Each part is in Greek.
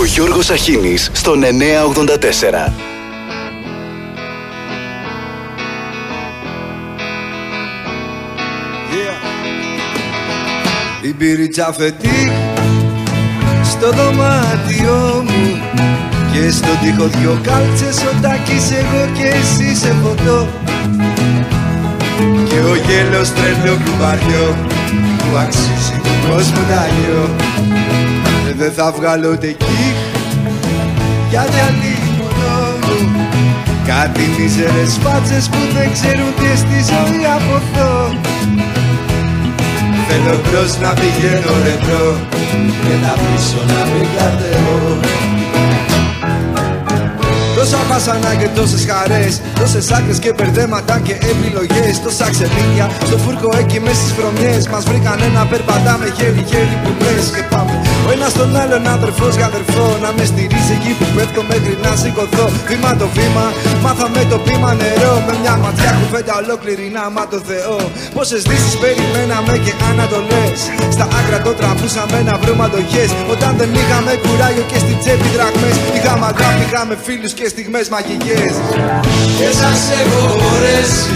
Ο Γιώργος Αχίνης στον 984. Η πυρίτσα φετί στο δωμάτιό μου και στο τοίχο δυο κάλτσες ο Τάκης εγώ και εσύ σε φωτό. Και ο γέλος τρελό κουμπαριό που αξίζει του κόσμου να λιώ και δεν θα βγάλω ούτε κύχ γιατί αλίμονο μου κάτι μίζερες φάτσες που δεν ξέρουν τι στη ζωή αποθώ. Θέλω μπρος να πηγαίνω ρετρό και να πίσω να μην κατεβώ Τόσα βάσανα και τόσες χαρές Τόσες άκρες και μπερδέματα και επιλογές. Τόσα ξελίδια στο φούρκο εκεί μες στις βρωμιές. Μας βρήκαν ένα περπατάμε χέρι χέρι που λες. Και πάμε. Ο ένας τον άλλον αδερφός για αδερφό. Να μες στηρίζει εκεί που πέφτω μέχρι να σηκωθώ. Βήμα το βήμα μάθαμε το πείμα νερό. Με μια ματιά κουβέντα ολόκληρη να μα το Θεό. Πόσες δύσεις περιμέναμε και ανατολές. Στα άκρα το τραβούσαμε να βρούμε αντοχές Όταν δεν είχαμε κουράγιο και στην τσέπη δραχμές Είχαμε αγάπη, είχαμε φίλους και στιγμές μαγικές. Και σας έχω χωρέσει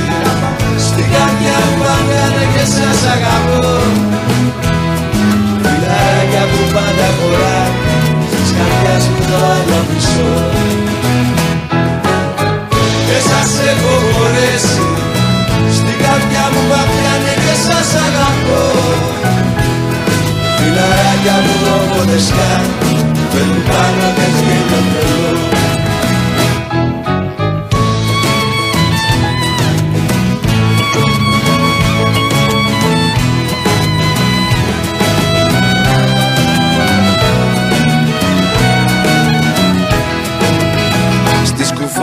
Στην καρδιά μου πάνε και σας αγαπώ. Φιλάκια που πάντα χωρά Στις καρδιάς μου το άλλο μισό Και σας έχω χωρέσει Στην καρδιά μου πάνε και σας αγαπώ. Φιλάκια μου όποτε σκάν Φέρνουν πάνω και γίνω τρελό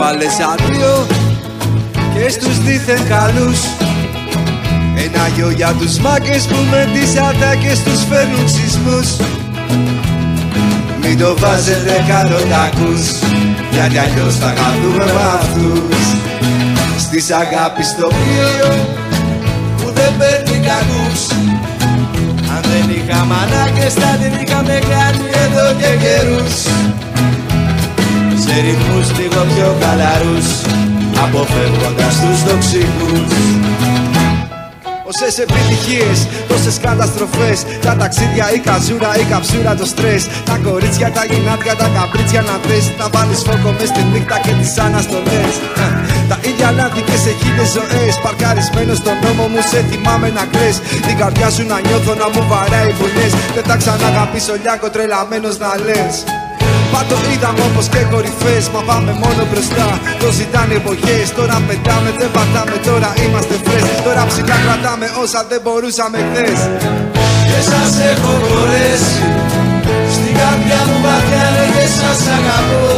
Στις κουφάλες αντίο και στους δίθεν καλούς. Ένα γιο για τους μάκες που με τις ατάκες τους φέρνουν σεισμούς. Μην το βάζετε κάτω τα ακούς Γιατί αλλιώς θα χαθούμε με αυτούς. Στις αγάπης το πλοίο που δεν παίρνει κακούς Αν δεν είχαμε ανάγκες θα την είχαμε κάνει εδώ και καιρούς σε ρυθμούς λίγο πιο χαλαρούς αποφεύγοντας τους τοξικούς. Όσες επιτυχίες, τόσες καταστροφές Τα ταξίδια, η καζούρα, η καψούρα, το στρες. Τα κορίτσια, τα γυνάτια, τα καπρίτσια να θες Να βάλεις φόκο μες στη νύχτα και τις αναστολές. Τα ίδια λάθη και σε χίλιες ζωές. Παρκαρισμένος στον νόμο μου σε θυμάμαι να κλαις. Την καρδιά σου να νιώθω να μου βαράει βουλές Δεν τα ξαναγαπήσω λιάκο τρελαμένος να λες Μα το είδαμε όπως και κορυφές Μα πάμε μόνο μπροστά. Το ζητάνε εποχές Τώρα πετάμε δεν πατάμε Τώρα είμαστε φρες Τώρα ψηλά κρατάμε όσα δεν μπορούσαμε χθες. Και σας έχω χωρέσει Στην καρδιά μου βαθιά ναι και σας αγαπώ.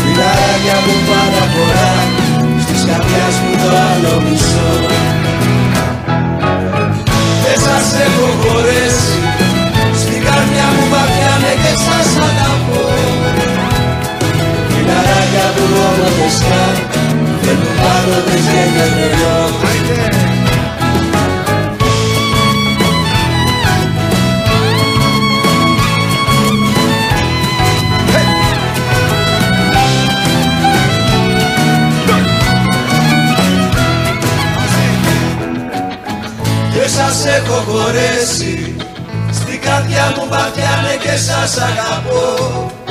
Φιλαράκια μου πάντα φορά Στις καρδιάς μου το άλλο μισό. Και σας έχω χωρέσει Φιλαράκια που όποτε σκάν Φέρνουν πάντοτες και γεμελιό Και σας έχω χωρέσει. Στην καρδιά μου βαθιά ναι και σας αγαπώ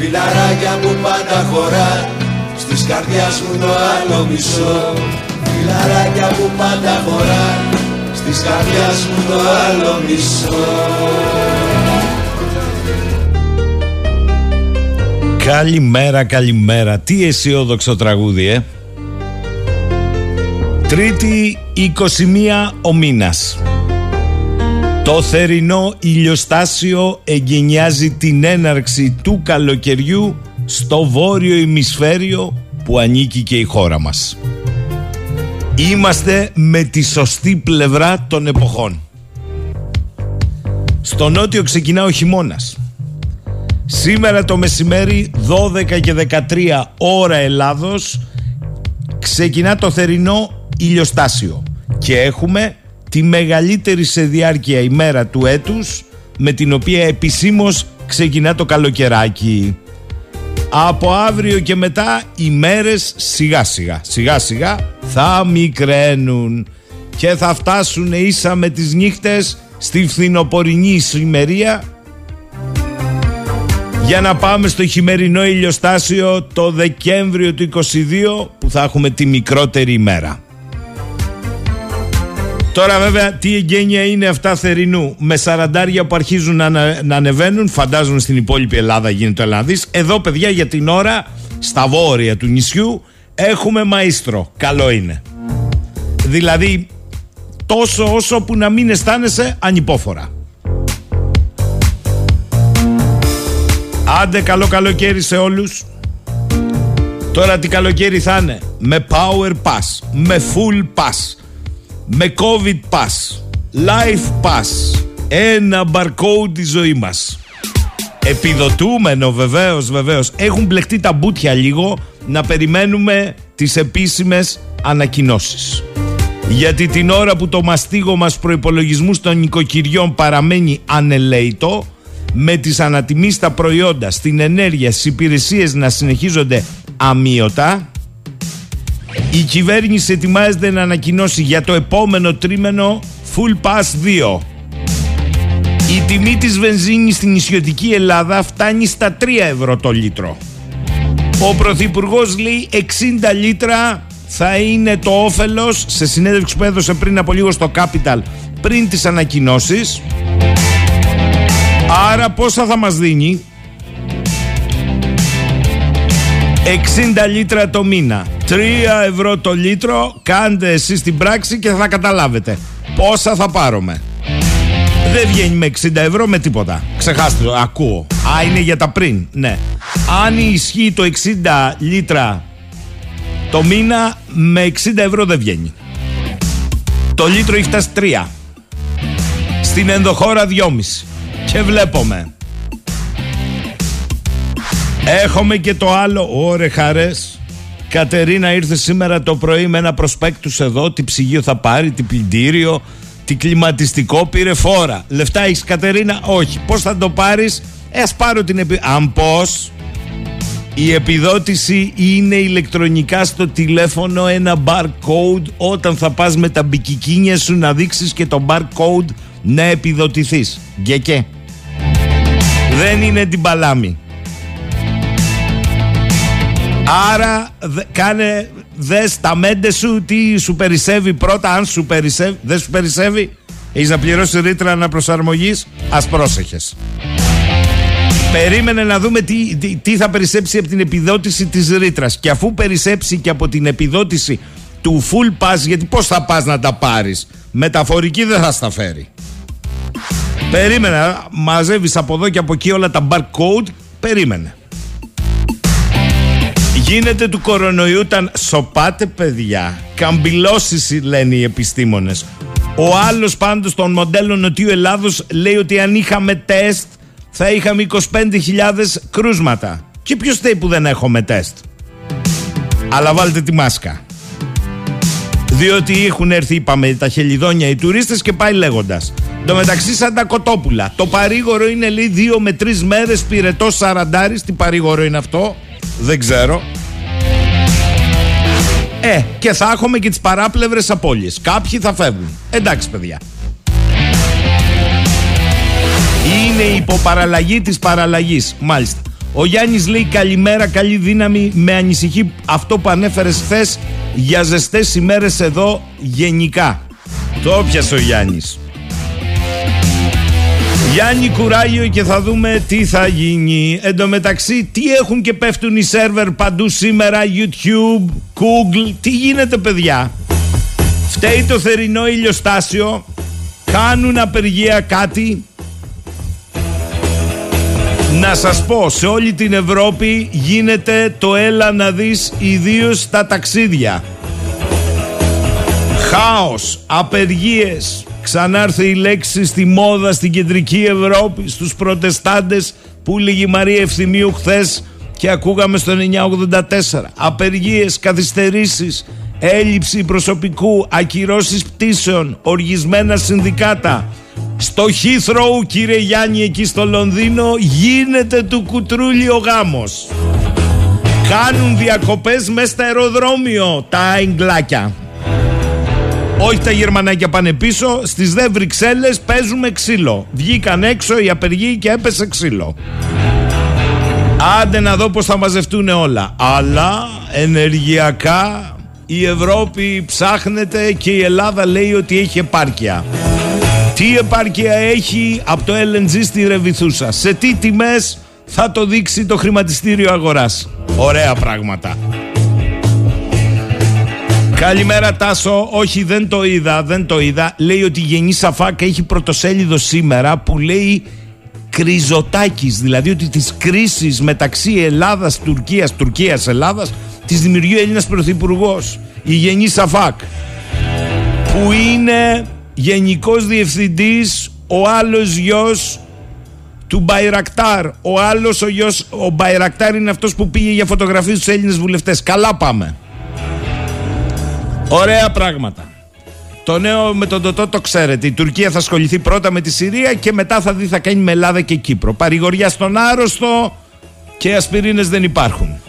Φιλαράκια που πάντα χωρά Στις καρδιάς μου το άλλο μισό Φιλαράκια που πάντα χωρά Στις καρδιάς μου το άλλο μισό Καλημέρα, καλημέρα. Τι αισιόδοξο τραγούδι, ε. Τρίτη 21 ο μήνας. Το θερινό ηλιοστάσιο εγκαινιάζει την έναρξη του καλοκαιριού στο βόρειο ημισφαίριο που ανήκει και η χώρα μας. Είμαστε με τη σωστή πλευρά των εποχών. Στο νότιο ξεκινά ο χειμώνας. Σήμερα το μεσημέρι 12 και 13 ώρα Ελλάδος ξεκινά το θερινό ηλιοστάσιο και έχουμε τη μεγαλύτερη σε διάρκεια ημέρα του έτους με την οποία επισήμως ξεκινά το καλοκαιράκι. Από αύριο και μετά οι μέρες σιγά σιγά, σιγά σιγά θα μικραίνουν και θα φτάσουν ίσα με τις νύχτες στη φθινοπορεινή ησημερία για να πάμε στο χειμερινό ηλιοστάσιο το Δεκέμβριο του 22 που θα έχουμε τη μικρότερη ημέρα. Τώρα βέβαια τι εγγένεια είναι αυτά θερινού; Με σαραντάρια που αρχίζουν να, να ανεβαίνουν φαντάζομαι στην υπόλοιπη Ελλάδα γίνεται το Ελλάδης. Εδώ παιδιά για την ώρα στα βόρεια του νησιού έχουμε μαΐστρο. Καλό είναι. Δηλαδή τόσο όσο που να μην αισθάνεσαι ανυπόφορα. Άντε καλό καλοκαίρι σε όλους. Τώρα τι καλοκαίρι θα είναι; Με power pass. Με full pass Με covid pass. Life pass. Ένα barcode τη ζωή μας. Επιδοτούμενο βεβαίως βεβαίως. Έχουν μπλεχτεί τα μπούτια λίγο Να περιμένουμε τις επίσημες ανακοινώσεις. Γιατί την ώρα που το μαστίγο μας προϋπολογισμούς των νοικοκυριών παραμένει ανελέητο με τις ανατιμήσεις στα προϊόντα, στην ενέργεια, στις υπηρεσίες να συνεχίζονται αμύωτα η κυβέρνηση ετοιμάζεται να ανακοινώσει για το επόμενο τρίμηνο Full Pass 2 η τιμή της βενζίνης στην νησιωτική Ελλάδα φτάνει στα 3 ευρώ το λίτρο. Ο Πρωθυπουργός λέει 60 λίτρα θα είναι το όφελος σε συνέντευξη που έδωσε πριν από λίγο στο Capital πριν τις ανακοινώσεις. Άρα πόσα θα μας δίνει; 60 λίτρα το μήνα 3 ευρώ το λίτρο Κάντε εσείς την πράξη και θα καταλάβετε. Πόσα θα πάρουμε. Δεν βγαίνει με 60 ευρώ με τίποτα. Ξεχάστε το, ακούω. Α, είναι για τα πριν, ναι. Αν ισχύει το 60 λίτρα το μήνα με 60 ευρώ δεν βγαίνει. Το λίτρο έχει φτάσει 3 Στην ενδοχώρα 2,5 και βλέπουμε. Έχουμε και το άλλο. Ωρε χαρές. Κατερίνα ήρθε σήμερα το πρωί με ένα προσπέκτους εδώ. Τι ψυγείο θα πάρει, τι πλυντήριο, τι κλιματιστικό πήρε φόρα. Λεφτά έχεις Κατερίνα, όχι. Πώς θα το πάρεις, ε, ας πάρω την επιδότηση. Αν πώς, η επιδότηση είναι ηλεκτρονικά στο τηλέφωνο ένα barcode όταν θα πας με τα μπικικίνια σου να δείξεις και το barcode να επιδοτηθείς. Γκεκέ. Δεν είναι την παλάμη. Άρα δε, κάνε δες τα μέντε σου τι σου περισσεύει πρώτα αν σου περισσεύει δεν σου περισσεύει έχεις να πληρώσεις ρήτρα αναπροσαρμογής ας πρόσεχες Περίμενε να δούμε τι, τι, τι, θα περισσέψει από την επιδότηση της ρήτρας και αφού περισσέψει και από την επιδότηση του full pass γιατί πώς θα πας να τα πάρεις; Μεταφορική δεν θα στα φέρει Περίμενε, μαζεύεις από εδώ και από εκεί όλα τα barcode. Περίμενε. Γίνεται του κορονοϊού τα σοπάτε παιδιά. Καμπυλώσεις λένε οι επιστήμονες. Ο άλλος πάντως των μοντέλων Νοτιού Ελλάδος λέει ότι αν είχαμε τεστ θα είχαμε 25.000 κρούσματα. Και ποιος θέλει που δεν έχουμε τεστ; Αλλά βάλτε τη μάσκα. Διότι έχουν έρθει, είπαμε, τα χελιδόνια οι τουρίστες και πάει λέγοντας. Το μεταξύ, σαν τα κοτόπουλα. Το παρήγορο είναι λέει δύο με τρεις μέρες πυρετός σαραντάρι. Τι παρήγορο είναι αυτό, δεν ξέρω. Ε, και θα έχουμε και τις παράπλευρες απώλειες. Κάποιοι θα φεύγουν. Εντάξει, παιδιά. Είναι η υποπαραλλαγή της παραλλαγής Μάλιστα Ο Γιάννης λέει καλημέρα καλή δύναμη Με ανησυχεί αυτό που ανέφερες χθες Για ζεστές ημέρες εδώ γενικά Το όπιασε ο Γιάννης Γιάννη κουράγιο και θα δούμε τι θα γίνει. Εν τω μεταξύ, τι έχουν και πέφτουν οι σερβερ παντού σήμερα, YouTube, Google, τι γίνεται παιδιά; Φταίει το θερινό ηλιοστάσιο, κάνουν απεργία κάτι, να σας πω, σε όλη την Ευρώπη γίνεται το έλα να δεις ιδίως στα ταξίδια. Χάος, απεργίες, ξανάρθε η λέξη στη μόδα στην κεντρική Ευρώπη, στους προτεστάντες που λέγει η Μαρία Ευθυμίου χθες και ακούγαμε στο 984. Απεργίες, καθυστερήσεις, έλλειψη προσωπικού, ακυρώσεις πτήσεων, οργισμένα συνδικάτα, Στο Heathrow κύριε Γιάννη εκεί στο Λονδίνο γίνεται του κουτρούλι ο γάμος. Κάνουν διακοπές μέσα στο αεροδρόμιο τα εγγλάκια όχι τα γερμανάκια πάνε πίσω, στις δε Βρυξέλλες παίζουμε ξύλο. Βγήκαν έξω οι απεργοί και έπεσε ξύλο. Άντε να δω πώς θα μαζευτούν όλα. Αλλά ενεργειακά η Ευρώπη ψάχνεται και η Ελλάδα λέει ότι έχει επάρκεια. Τι επάρκεια έχει από το LNG στη Ρεβιθούσα; Σε τι τιμές θα το δείξει το χρηματιστήριο αγοράς; Ωραία πράγματα. Καλημέρα Τάσο, όχι δεν το είδα, δεν το είδα. Λέει ότι η Γενή Σαφάκ έχει πρωτοσέλιδο σήμερα που λέει Κριζοτάκης, δηλαδή ότι τις κρίσεις μεταξύ Ελλάδας, Τουρκίας, Τουρκίας, Ελλάδας τις δημιουργεί ο Έλληνας Πρωθυπουργός, η Γενή Σαφάκ που είναι γενικός διευθυντής ο άλλος γιος του Μπαϊρακτάρ. Ο άλλος ο γιος, ο Μπαϊρακτάρ είναι αυτός που πήγε για φωτογραφίες στους Έλληνες βουλευτές. Καλά πάμε. Ωραία πράγματα. Το νέο με τον Τωτό το ξέρετε. Η Τουρκία θα ασχοληθεί πρώτα με τη Συρία και μετά θα δει θα κάνει με Ελλάδα και Κύπρο. Παρηγοριά στον άρρωστο και ασπιρίνες δεν υπάρχουν.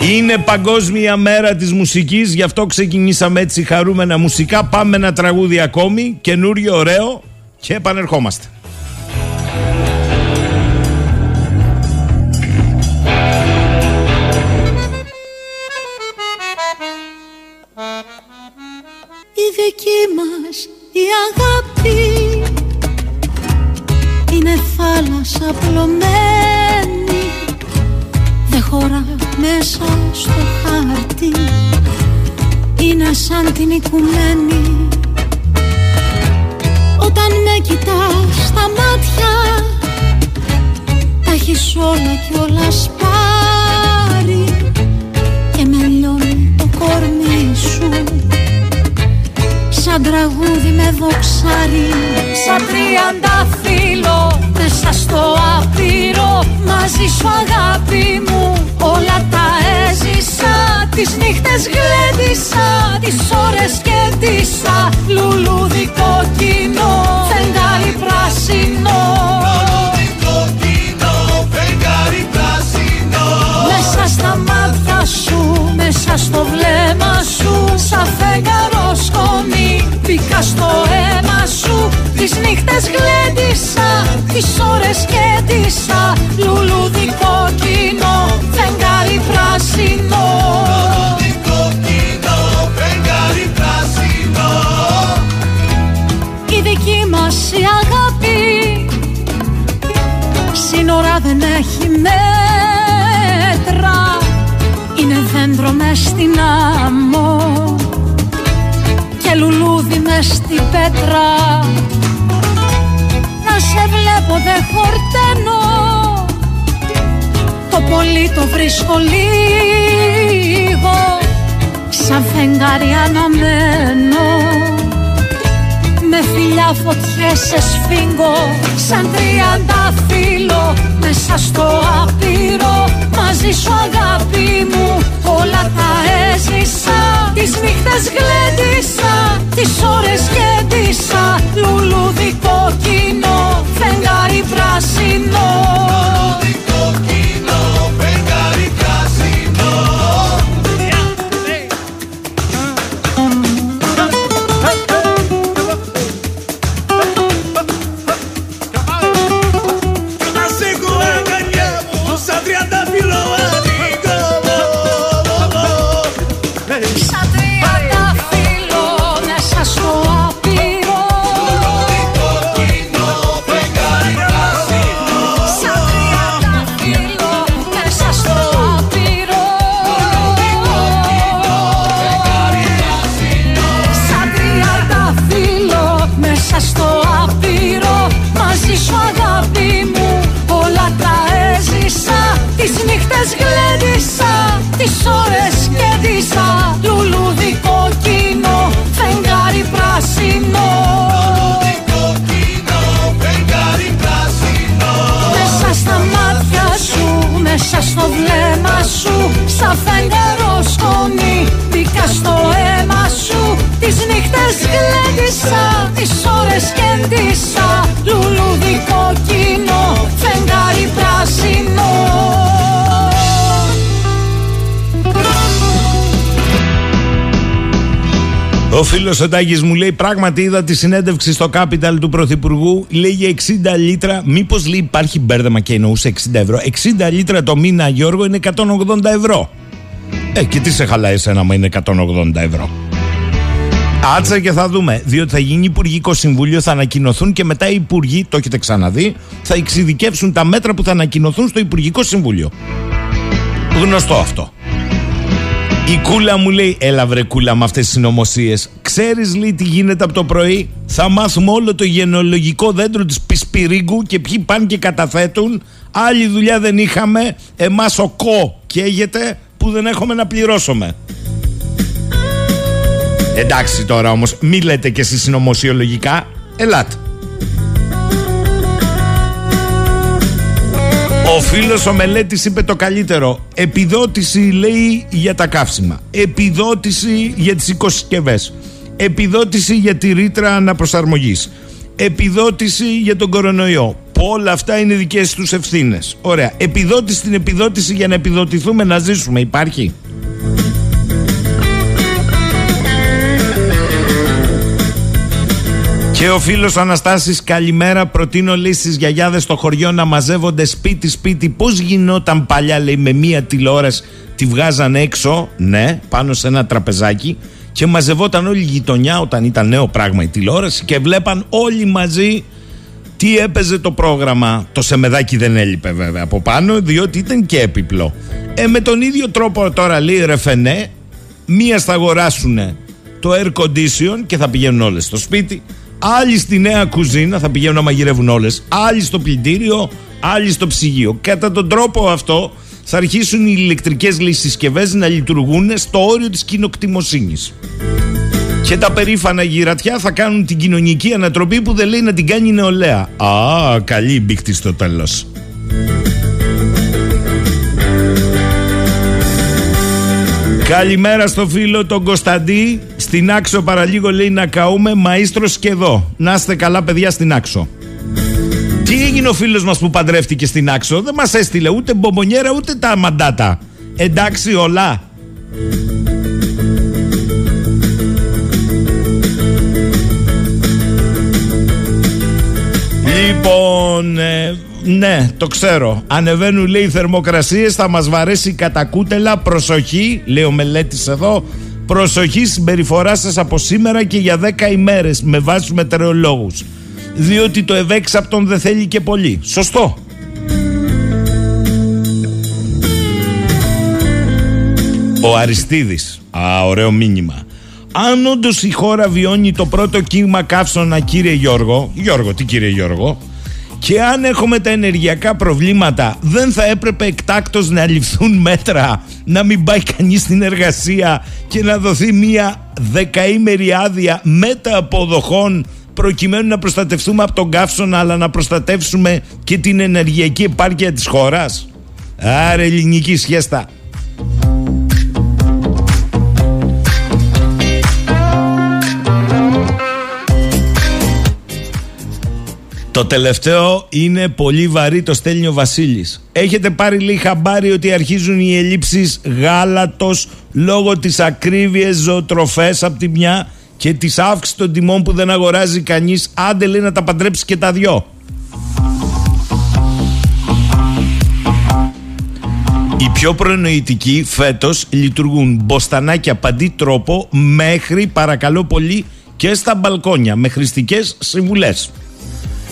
Είναι παγκόσμια μέρα της μουσικής, γι' αυτό ξεκινήσαμε έτσι χαρούμενα μουσικά. Πάμε ένα τραγούδι ακόμη, καινούριο, ωραίο και επανερχόμαστε. Δική μας η αγάπη. Είναι θάλασσα πλωμένη δεν χωρά μέσα στο χάρτη. Είναι σαν την οικουμένη. Όταν με κοιτάς στα μάτια τα έχεις όλα κι όλα σπάρει. Και με λιώνει το κορμί σου Σαν τραγούδι με δοξάρι. Σαν τριανταφύλλο Μέσα στο άπειρο Μαζί σου αγάπη μου Όλα τα έζησα. Τις νύχτες γλέντισα Τις ώρες κέρδισα Λουλούδι κόκκινο Φεγγάρι πράσινο. Λουλούδι κόκκινο Φεγγάρι πράσινο. Μέσα στα μάτια σου Μέσα στο βλέμμα σου Σαν φεγγαρό σκόνη Μπήκα στο αίμα σου Τις νύχτες γλέντισα Τις ώρες κέντησα Λουλούδι κόκκινο Φεγγάρι πράσινο. Λουλούδι κόκκινο Φεγγάρι πράσινο. Η δική μας η αγάπη Σύνορα δεν έχει μέτρα. Είναι δέντρο μες στην άμμο πέτρα. Να σε βλέπω δεν χορταίνω. Το πολύ το βρίσκω λίγο Σαν φεγγάρι αναμένω Με φιλιά φωτιές σε σφίγγω Σαν τριανταφύλλο μέσα στο άπειρο. Μαζί σου αγάπη μου όλα τα έζησα. Τις νύχτες γλέντισα, τις ώρες γέντισα. Λουλούδι κόκκινο, φεγγάρι πράσινο στο βλέμμα σου Σαν φεγγαρό σκόνη Μπήκα στο αίμα σου. Τις νύχτες γλέντισα Τις ώρες κέντησα Λουλούδι κόκκινο Φεγγάρι πράσινο. Ο φίλος ο Τάκης μου λέει: Πράγματι είδα τη συνέντευξη στο Capital του Πρωθυπουργού. Λέει για 60 λίτρα. Μήπως λέει υπάρχει μπέρδεμα και εννοούσε 60 ευρώ. 60 λίτρα το μήνα, Γιώργο, είναι 180 ευρώ. Ε, και τι σε χαλάει εσένα, μα είναι 180 ευρώ. Άτσα και θα δούμε. Διότι θα γίνει Υπουργικό Συμβούλιο, θα ανακοινωθούν και μετά οι Υπουργοί, το έχετε ξαναδεί, θα εξειδικεύσουν τα μέτρα που θα ανακοινωθούν στο Υπουργικό Συμβούλιο. Γνωστό αυτό. Η κούλα μου λέει: Έλα βρε κούλα με αυτές τις συνωμοσίες. Ξέρεις λέει τι γίνεται από το πρωί; Θα μάθουμε όλο το γενολογικό δέντρο της Πισπυρίγκου και ποιοι πάνε και καταθέτουν. Άλλη δουλειά δεν είχαμε. Εμάς ο κο καίγεται που δεν έχουμε να πληρώσουμε. Εντάξει τώρα όμως, μη λέτε και εσείς συνωμοσιολογικά. Ελάτε. Ο φίλος ο Μελέτης είπε το καλύτερο. Επιδότηση λέει για τα καύσιμα. Επιδότηση για τις οικοσυσκευές. Επιδότηση για τη ρήτρα αναπροσαρμογής. Επιδότηση για τον κορονοϊό. Όλα αυτά είναι δικές τους ευθύνες. Ωραία. Επιδότηση στην επιδότηση για να επιδοτηθούμε να ζήσουμε. Υπάρχει; Και ο φίλος Αναστάσης καλημέρα προτείνω λέει στις γιαγιάδες στο χωριό να μαζεύονται σπίτι σπίτι Πώς γινόταν παλιά λέει με μία τηλεόραση τη βγάζαν έξω ναι πάνω σε ένα τραπεζάκι και μαζευόταν όλη η γειτονιά όταν ήταν νέο πράγμα η τηλεόραση και βλέπαν όλοι μαζί τι έπαιζε το πρόγραμμα. Το σεμεδάκι δεν έλειπε βέβαια από πάνω διότι ήταν και έπιπλο. Ε με τον ίδιο τρόπο τώρα λέει ρεφενέ μία θα αγοράσουν το air condition και θα πηγαίνουν όλες στο σπίτι Άλλοι στη νέα κουζίνα θα πηγαίνουν να μαγειρεύουν όλες. Άλλοι στο πλυντήριο, άλλοι στο ψυγείο. Κατά τον τρόπο αυτό θα αρχίσουν οι ηλεκτρικές συσκευέ να λειτουργούν στο όριο της κοινοκτημοσύνης. Και τα περήφανα γυρατιά θα κάνουν την κοινωνική ανατροπή που δεν λέει να την κάνει η νεολαία. Α, καλή μπήκτη στο τέλος. Καλημέρα στο φίλο τον Κωνσταντή. Στην Άξο παραλίγο λέει να καούμε μαΐστρος και εδώ. Να είστε καλά παιδιά στην Άξο. Τι έγινε ο φίλος μας που παντρεύτηκε στην Άξο; Δεν μας έστειλε ούτε μπομπονιέρα ούτε τα μαντάτα. Εντάξει όλα. Λοιπόν, ε, ναι, το ξέρω. Ανεβαίνουν λέει οι θερμοκρασίες, θα μας βαρέσει κατά κούτελα. Προσοχή, λέει ο μελέτης εδώ. Προσοχή συμπεριφορά σας από σήμερα και για 10 ημέρες με βάση του μετεωρολόγους. Διότι το ευέξαπτον δεν θέλει και πολύ. Σωστό. Ο Αριστίδης. Α, ωραίο μήνυμα. Αν όντως η χώρα βιώνει το πρώτο κύμα καύσωνα, κύριε Γιώργο. Γιώργο, τι κύριε Γιώργο; Και αν έχουμε τα ενεργειακά προβλήματα, δεν θα έπρεπε εκτάκτως να ληφθούν μέτρα, να μην πάει κανείς στην εργασία και να δοθεί μία δεκαήμερη άδεια μεταποδοχών προκειμένου να προστατευτούμε από τον καύσωνα αλλά να προστατεύσουμε και την ενεργειακή επάρκεια της χώρας. Άρα ελληνική σχέστα. Το τελευταίο είναι πολύ βαρύ, το στέλνει ο Βασίλης. Έχετε πάρει λίγη χαμπάρι ότι αρχίζουν οι ελλείψεις γάλατος λόγω της ακρίβεια ζωοτροφές από τη μια και της αύξησης των τιμών που δεν αγοράζει κανείς; Άντε λέει να τα παντρέψεις και τα δυο. Οι πιο προνοητικοί φέτος λειτουργούν μποστανάκια παντή τρόπο μέχρι παρακαλώ πολύ και στα μπαλκόνια με χρηστικές συμβουλές.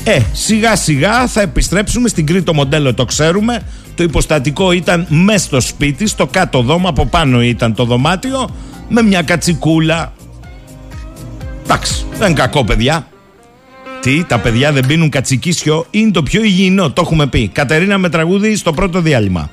Ε, σιγά σιγά θα επιστρέψουμε στην Κρήτη το μοντέλο, το ξέρουμε. Το υποστατικό ήταν μέσα στο σπίτι, στο κάτω δώμα, από πάνω ήταν το δωμάτιο, με μια κατσικούλα. Εντάξει, δεν είναι κακό παιδιά. Τι, τα παιδιά δεν πίνουν κατσικίσιο, είναι το πιο υγιεινό, το έχουμε πει. Κατερίνα με τραγούδι στο πρώτο διάλειμμα.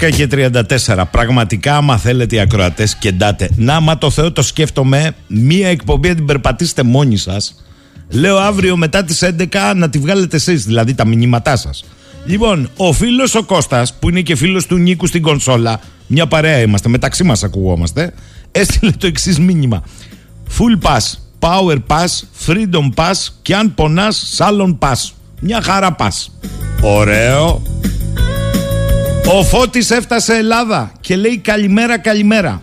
10 και 34. Πραγματικά, άμα θέλετε οι ακροατές, κεντάτε. Να, μα το Θεό το σκέφτομαι, μία εκπομπή να την περπατήσετε μόνοι σας. Λέω αύριο μετά τις 11 να τη βγάλετε εσείς, δηλαδή τα μηνύματά σας. Λοιπόν, ο φίλος ο Κώστας που είναι και φίλος του Νίκου στην κονσόλα, μια παρέα είμαστε, μεταξύ μας ακουγόμαστε, έστειλε το εξής μήνυμα. Full pass, power pass, freedom pass και αν πονάς, salon pass. Μια χαρά pass. Ωραίο. Ο Φώτης έφτασε Ελλάδα και λέει καλημέρα καλημέρα.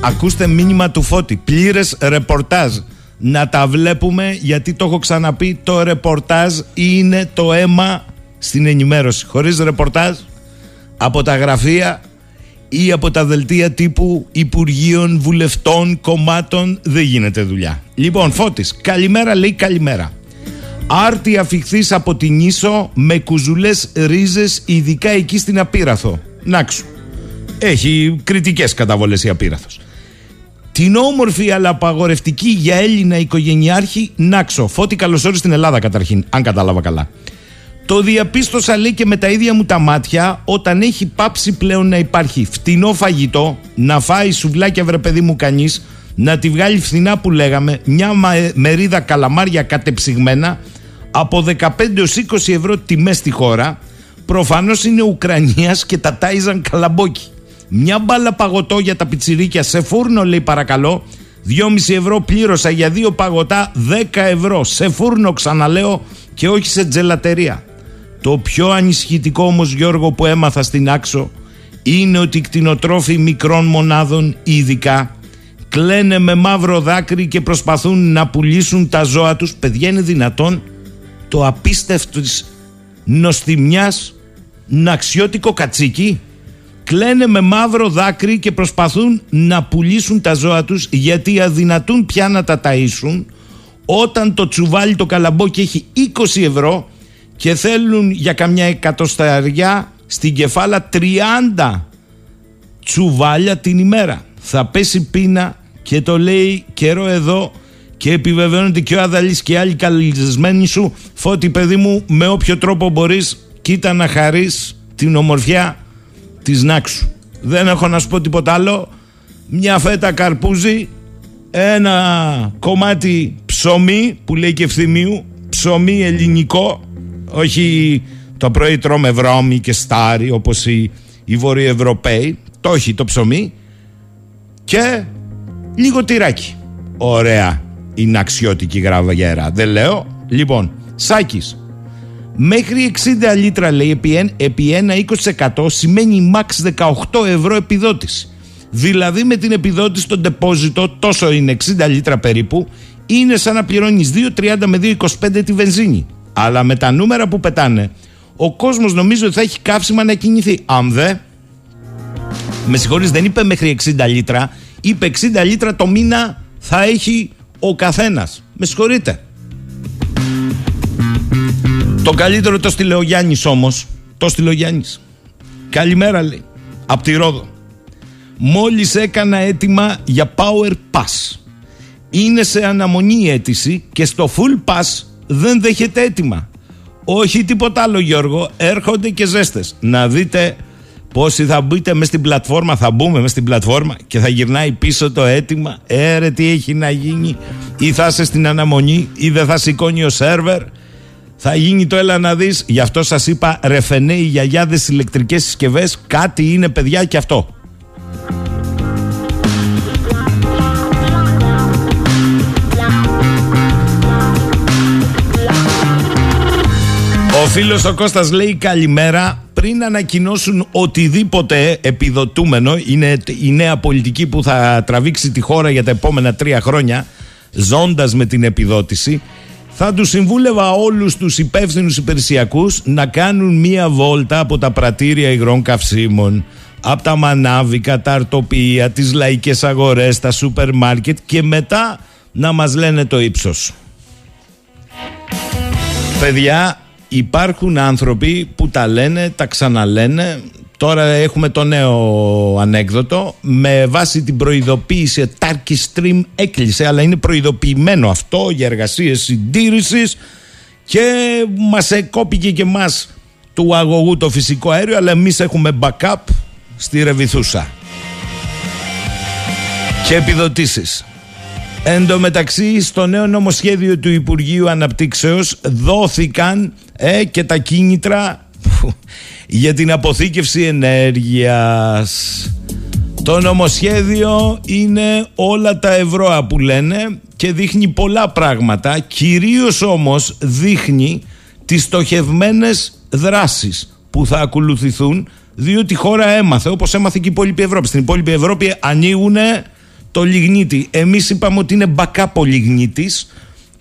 Ακούστε μήνυμα του Φώτη, πλήρες ρεπορτάζ. Να τα βλέπουμε γιατί το έχω ξαναπεί, το ρεπορτάζ είναι το αίμα στην ενημέρωση. Χωρίς ρεπορτάζ από τα γραφεία ή από τα δελτία τύπου Υπουργείων, Βουλευτών, Κομμάτων δεν γίνεται δουλειά. Λοιπόν, Φώτης, καλημέρα λέει καλημέρα. Άρτη αφιχθείς από την Ίσο με κουζουλές ρίζες ειδικά εκεί στην Απίραθο. Νάξου. Έχει κριτικές καταβολές η Απίραθος. Την όμορφη αλλά απαγορευτική για Έλληνα οικογενειάρχη Νάξο. Φώτη καλωσόρισε στην Ελλάδα καταρχήν, αν κατάλαβα καλά. Το διαπίστωσα λέει και με τα ίδια μου τα μάτια όταν έχει πάψει πλέον να υπάρχει φτηνό φαγητό, να φάει σουβλάκια βρε παιδί μου κανείς, να τη βγάλει φθηνά που λέγαμε, μια μερίδα καλαμάρια κατεψυγμένα από 15 έως 20 ευρώ τιμές στη χώρα, προφανώς είναι Ουκρανίας και τα τάιζαν καλαμπόκι. Μια μπάλα παγωτό για τα πιτσιρίκια σε φούρνο λέει παρακαλώ, 2,5 ευρώ πλήρωσα για δύο παγωτά 10 ευρώ σε φούρνο ξαναλέω και όχι σε τζελατερία. Το πιο ανισχυτικό όμως Γιώργο που έμαθα στην Άξο είναι ότι οι κτηνοτρόφοι μικρών μονάδων ειδικά κλαίνε με μαύρο δάκρυ και προσπαθούν να πουλήσουν τα ζώα τους. Παιδιά είναι δυνατόν το απίστευτο της νοστιμιάς ναξιώτικο κατσίκι κλαίνε με μαύρο δάκρυ και προσπαθούν να πουλήσουν τα ζώα τους γιατί αδυνατούν πια να τα ταΐσουν όταν το τσουβάλι το καλαμπόκι έχει 20 ευρώ και θέλουν για καμιά εκατοσταριά στην κεφάλα 30 τσουβάλια την ημέρα. Θα πέσει πείνα και το λέει καιρό εδώ και επιβεβαιώνεται και ο Αδαλής και άλλοι καλυσμένοι σου Φώτη παιδί μου με όποιο τρόπο μπορείς κοίτα να χαρείς την ομορφιά της Νάξου. Δεν έχω να σου πω τίποτα άλλο. Μια φέτα καρπούζι, ένα κομμάτι ψωμί που λέει και ευθυμίου, ψωμί ελληνικό όχι το πρωί τρώμε βρώμη και στάρι όπως οι, οι Βορειοευρωπαίοι. Το έχει το ψωμί και λίγο τυράκι. Ωραία είναι αξιότικη γραβαγέρα. Δεν λέω. Λοιπόν, Σάκης. Μέχρι 60 λίτρα λέει επί, επί ένα 20% σημαίνει max 18 ευρώ επιδότηση. Δηλαδή με την επιδότηση στο ντεπόζιτο τόσο είναι 60 λίτρα περίπου είναι σαν να πληρώνεις 2,30 με 2,25 τη βενζίνη. Αλλά με τα νούμερα που πετάνε, ο κόσμος νομίζω ότι θα έχει καύσιμα να κινηθεί. Αν δε, με συγχωρείς δεν είπε μέχρι 60 λίτρα, είπε 60 λίτρα το μήνα θα έχει ο καθένας. Με συγχωρείτε. Το καλύτερο το στείλε ο Γιάννης όμως. Το στείλε ο Γιάννης. Καλημέρα λέει. Απ' τη Ρόδο. Μόλις έκανα έτοιμα για Power Pass. Είναι σε αναμονή η αίτηση και στο Full Pass δεν δέχεται έτοιμα. Όχι τίποτα άλλο Γιώργο, έρχονται και ζέστες. Να δείτε πόσοι θα μπείτε μες στην πλατφόρμα, θα μπούμε μες στην πλατφόρμα και θα γυρνάει πίσω το αίτημα. Έρε τι έχει να γίνει ή θα είσαι στην αναμονή ή δεν θα σηκώνει ο σερβερ. Θα γίνει το έλα να δεις, γι' αυτό σας είπα ρεφενέ οι γιαγιάδες ηλεκτρικές συσκευές, κάτι είναι παιδιά και αυτό. Ο φίλος ο Κώστας λέει καλημέρα πριν ανακοινώσουν οτιδήποτε επιδοτούμενο είναι η νέα πολιτική που θα τραβήξει τη χώρα για τα επόμενα τρία χρόνια ζώντας με την επιδότηση θα τους συμβούλευα όλους τους υπεύθυνους υπηρεσιακούς να κάνουν μία βόλτα από τα πρατήρια υγρών καυσίμων από τα μανάβικα, τα αρτοπία, τις λαϊκές αγορές, τα σούπερ μάρκετ και μετά να μας λένε το ύψος. Παιδιά, υπάρχουν άνθρωποι που τα λένε, τα ξαναλένε. Τώρα έχουμε το νέο ανέκδοτο. Με βάση την προειδοποίηση Turkey Stream έκλεισε, αλλά είναι προειδοποιημένο αυτό για εργασίες συντήρησης και μας εκόπηκε και μας του αγωγού το φυσικό αέριο, αλλά εμείς έχουμε backup στη Ρεβιθούσα. Και επιδοτήσεις. Εν τω μεταξύ, στο νέο νομοσχέδιο του Υπουργείου Αναπτύξεως δόθηκαν ε, και τα κίνητρα για την αποθήκευση ενέργειας. Το νομοσχέδιο είναι όλα τα ευρώ που λένε και δείχνει πολλά πράγματα, κυρίως όμως δείχνει τις στοχευμένες δράσεις που θα ακολουθηθούν διότι η χώρα έμαθε όπως έμαθε και η υπόλοιπη Ευρώπη. Στην υπόλοιπη Ευρώπη ανοίγουν το λιγνίτη. Εμείς είπαμε ότι είναι backup ο λιγνίτης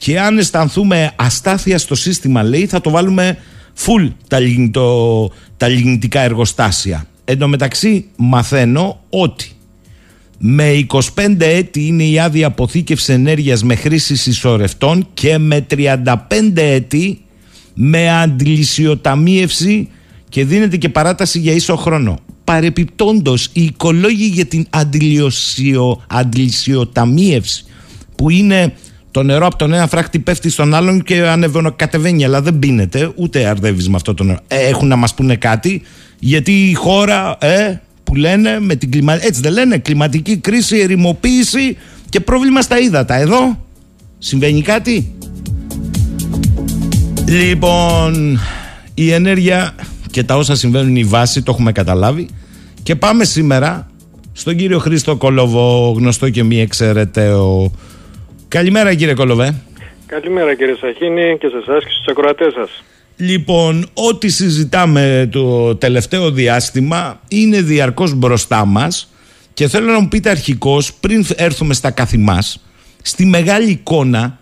και αν αισθανθούμε αστάθεια στο σύστημα λέει θα το βάλουμε full τα, λιγνητο, τα λιγνητικά εργοστάσια. Εν τω μεταξύ μαθαίνω ότι με 25 έτη είναι η άδεια αποθήκευσης ενέργειας με χρήση συσσωρευτών και με 35 έτη με αντιλησιοταμίευση και δίνεται και παράταση για ίσο χρόνο. Παρεπιπτόντος, οι οικολόγοι για την αντιλησιο, αντιλησιοταμίευση που είναι το νερό από τον ένα φράχτη πέφτει στον άλλον και κατεβαίνει αλλά δεν πίνεται ούτε αρδεύεις με αυτό το νερό. Ε, έχουν να μας πούνε κάτι γιατί η χώρα ε, που λένε με την κλιμα... έτσι δεν λένε κλιματική κρίση, ερημοποίηση και πρόβλημα στα ύδατα. Εδώ συμβαίνει κάτι. Λοιπόν, η ενέργεια και τα όσα συμβαίνουν η βάση, το έχουμε καταλάβει. Και πάμε σήμερα στον κύριο Χρήστο Κολοβό, γνωστό και μη εξαιρεταίο. Καλημέρα κύριε Κολοβέ. Καλημέρα κύριε Σαχίνη και σε εσάς και στους ακροατές σας. Λοιπόν, ό,τι συζητάμε το τελευταίο διάστημα είναι διαρκώς μπροστά μας και θέλω να μου πείτε αρχικώς πριν έρθουμε στα καθημάς στη μεγάλη εικόνα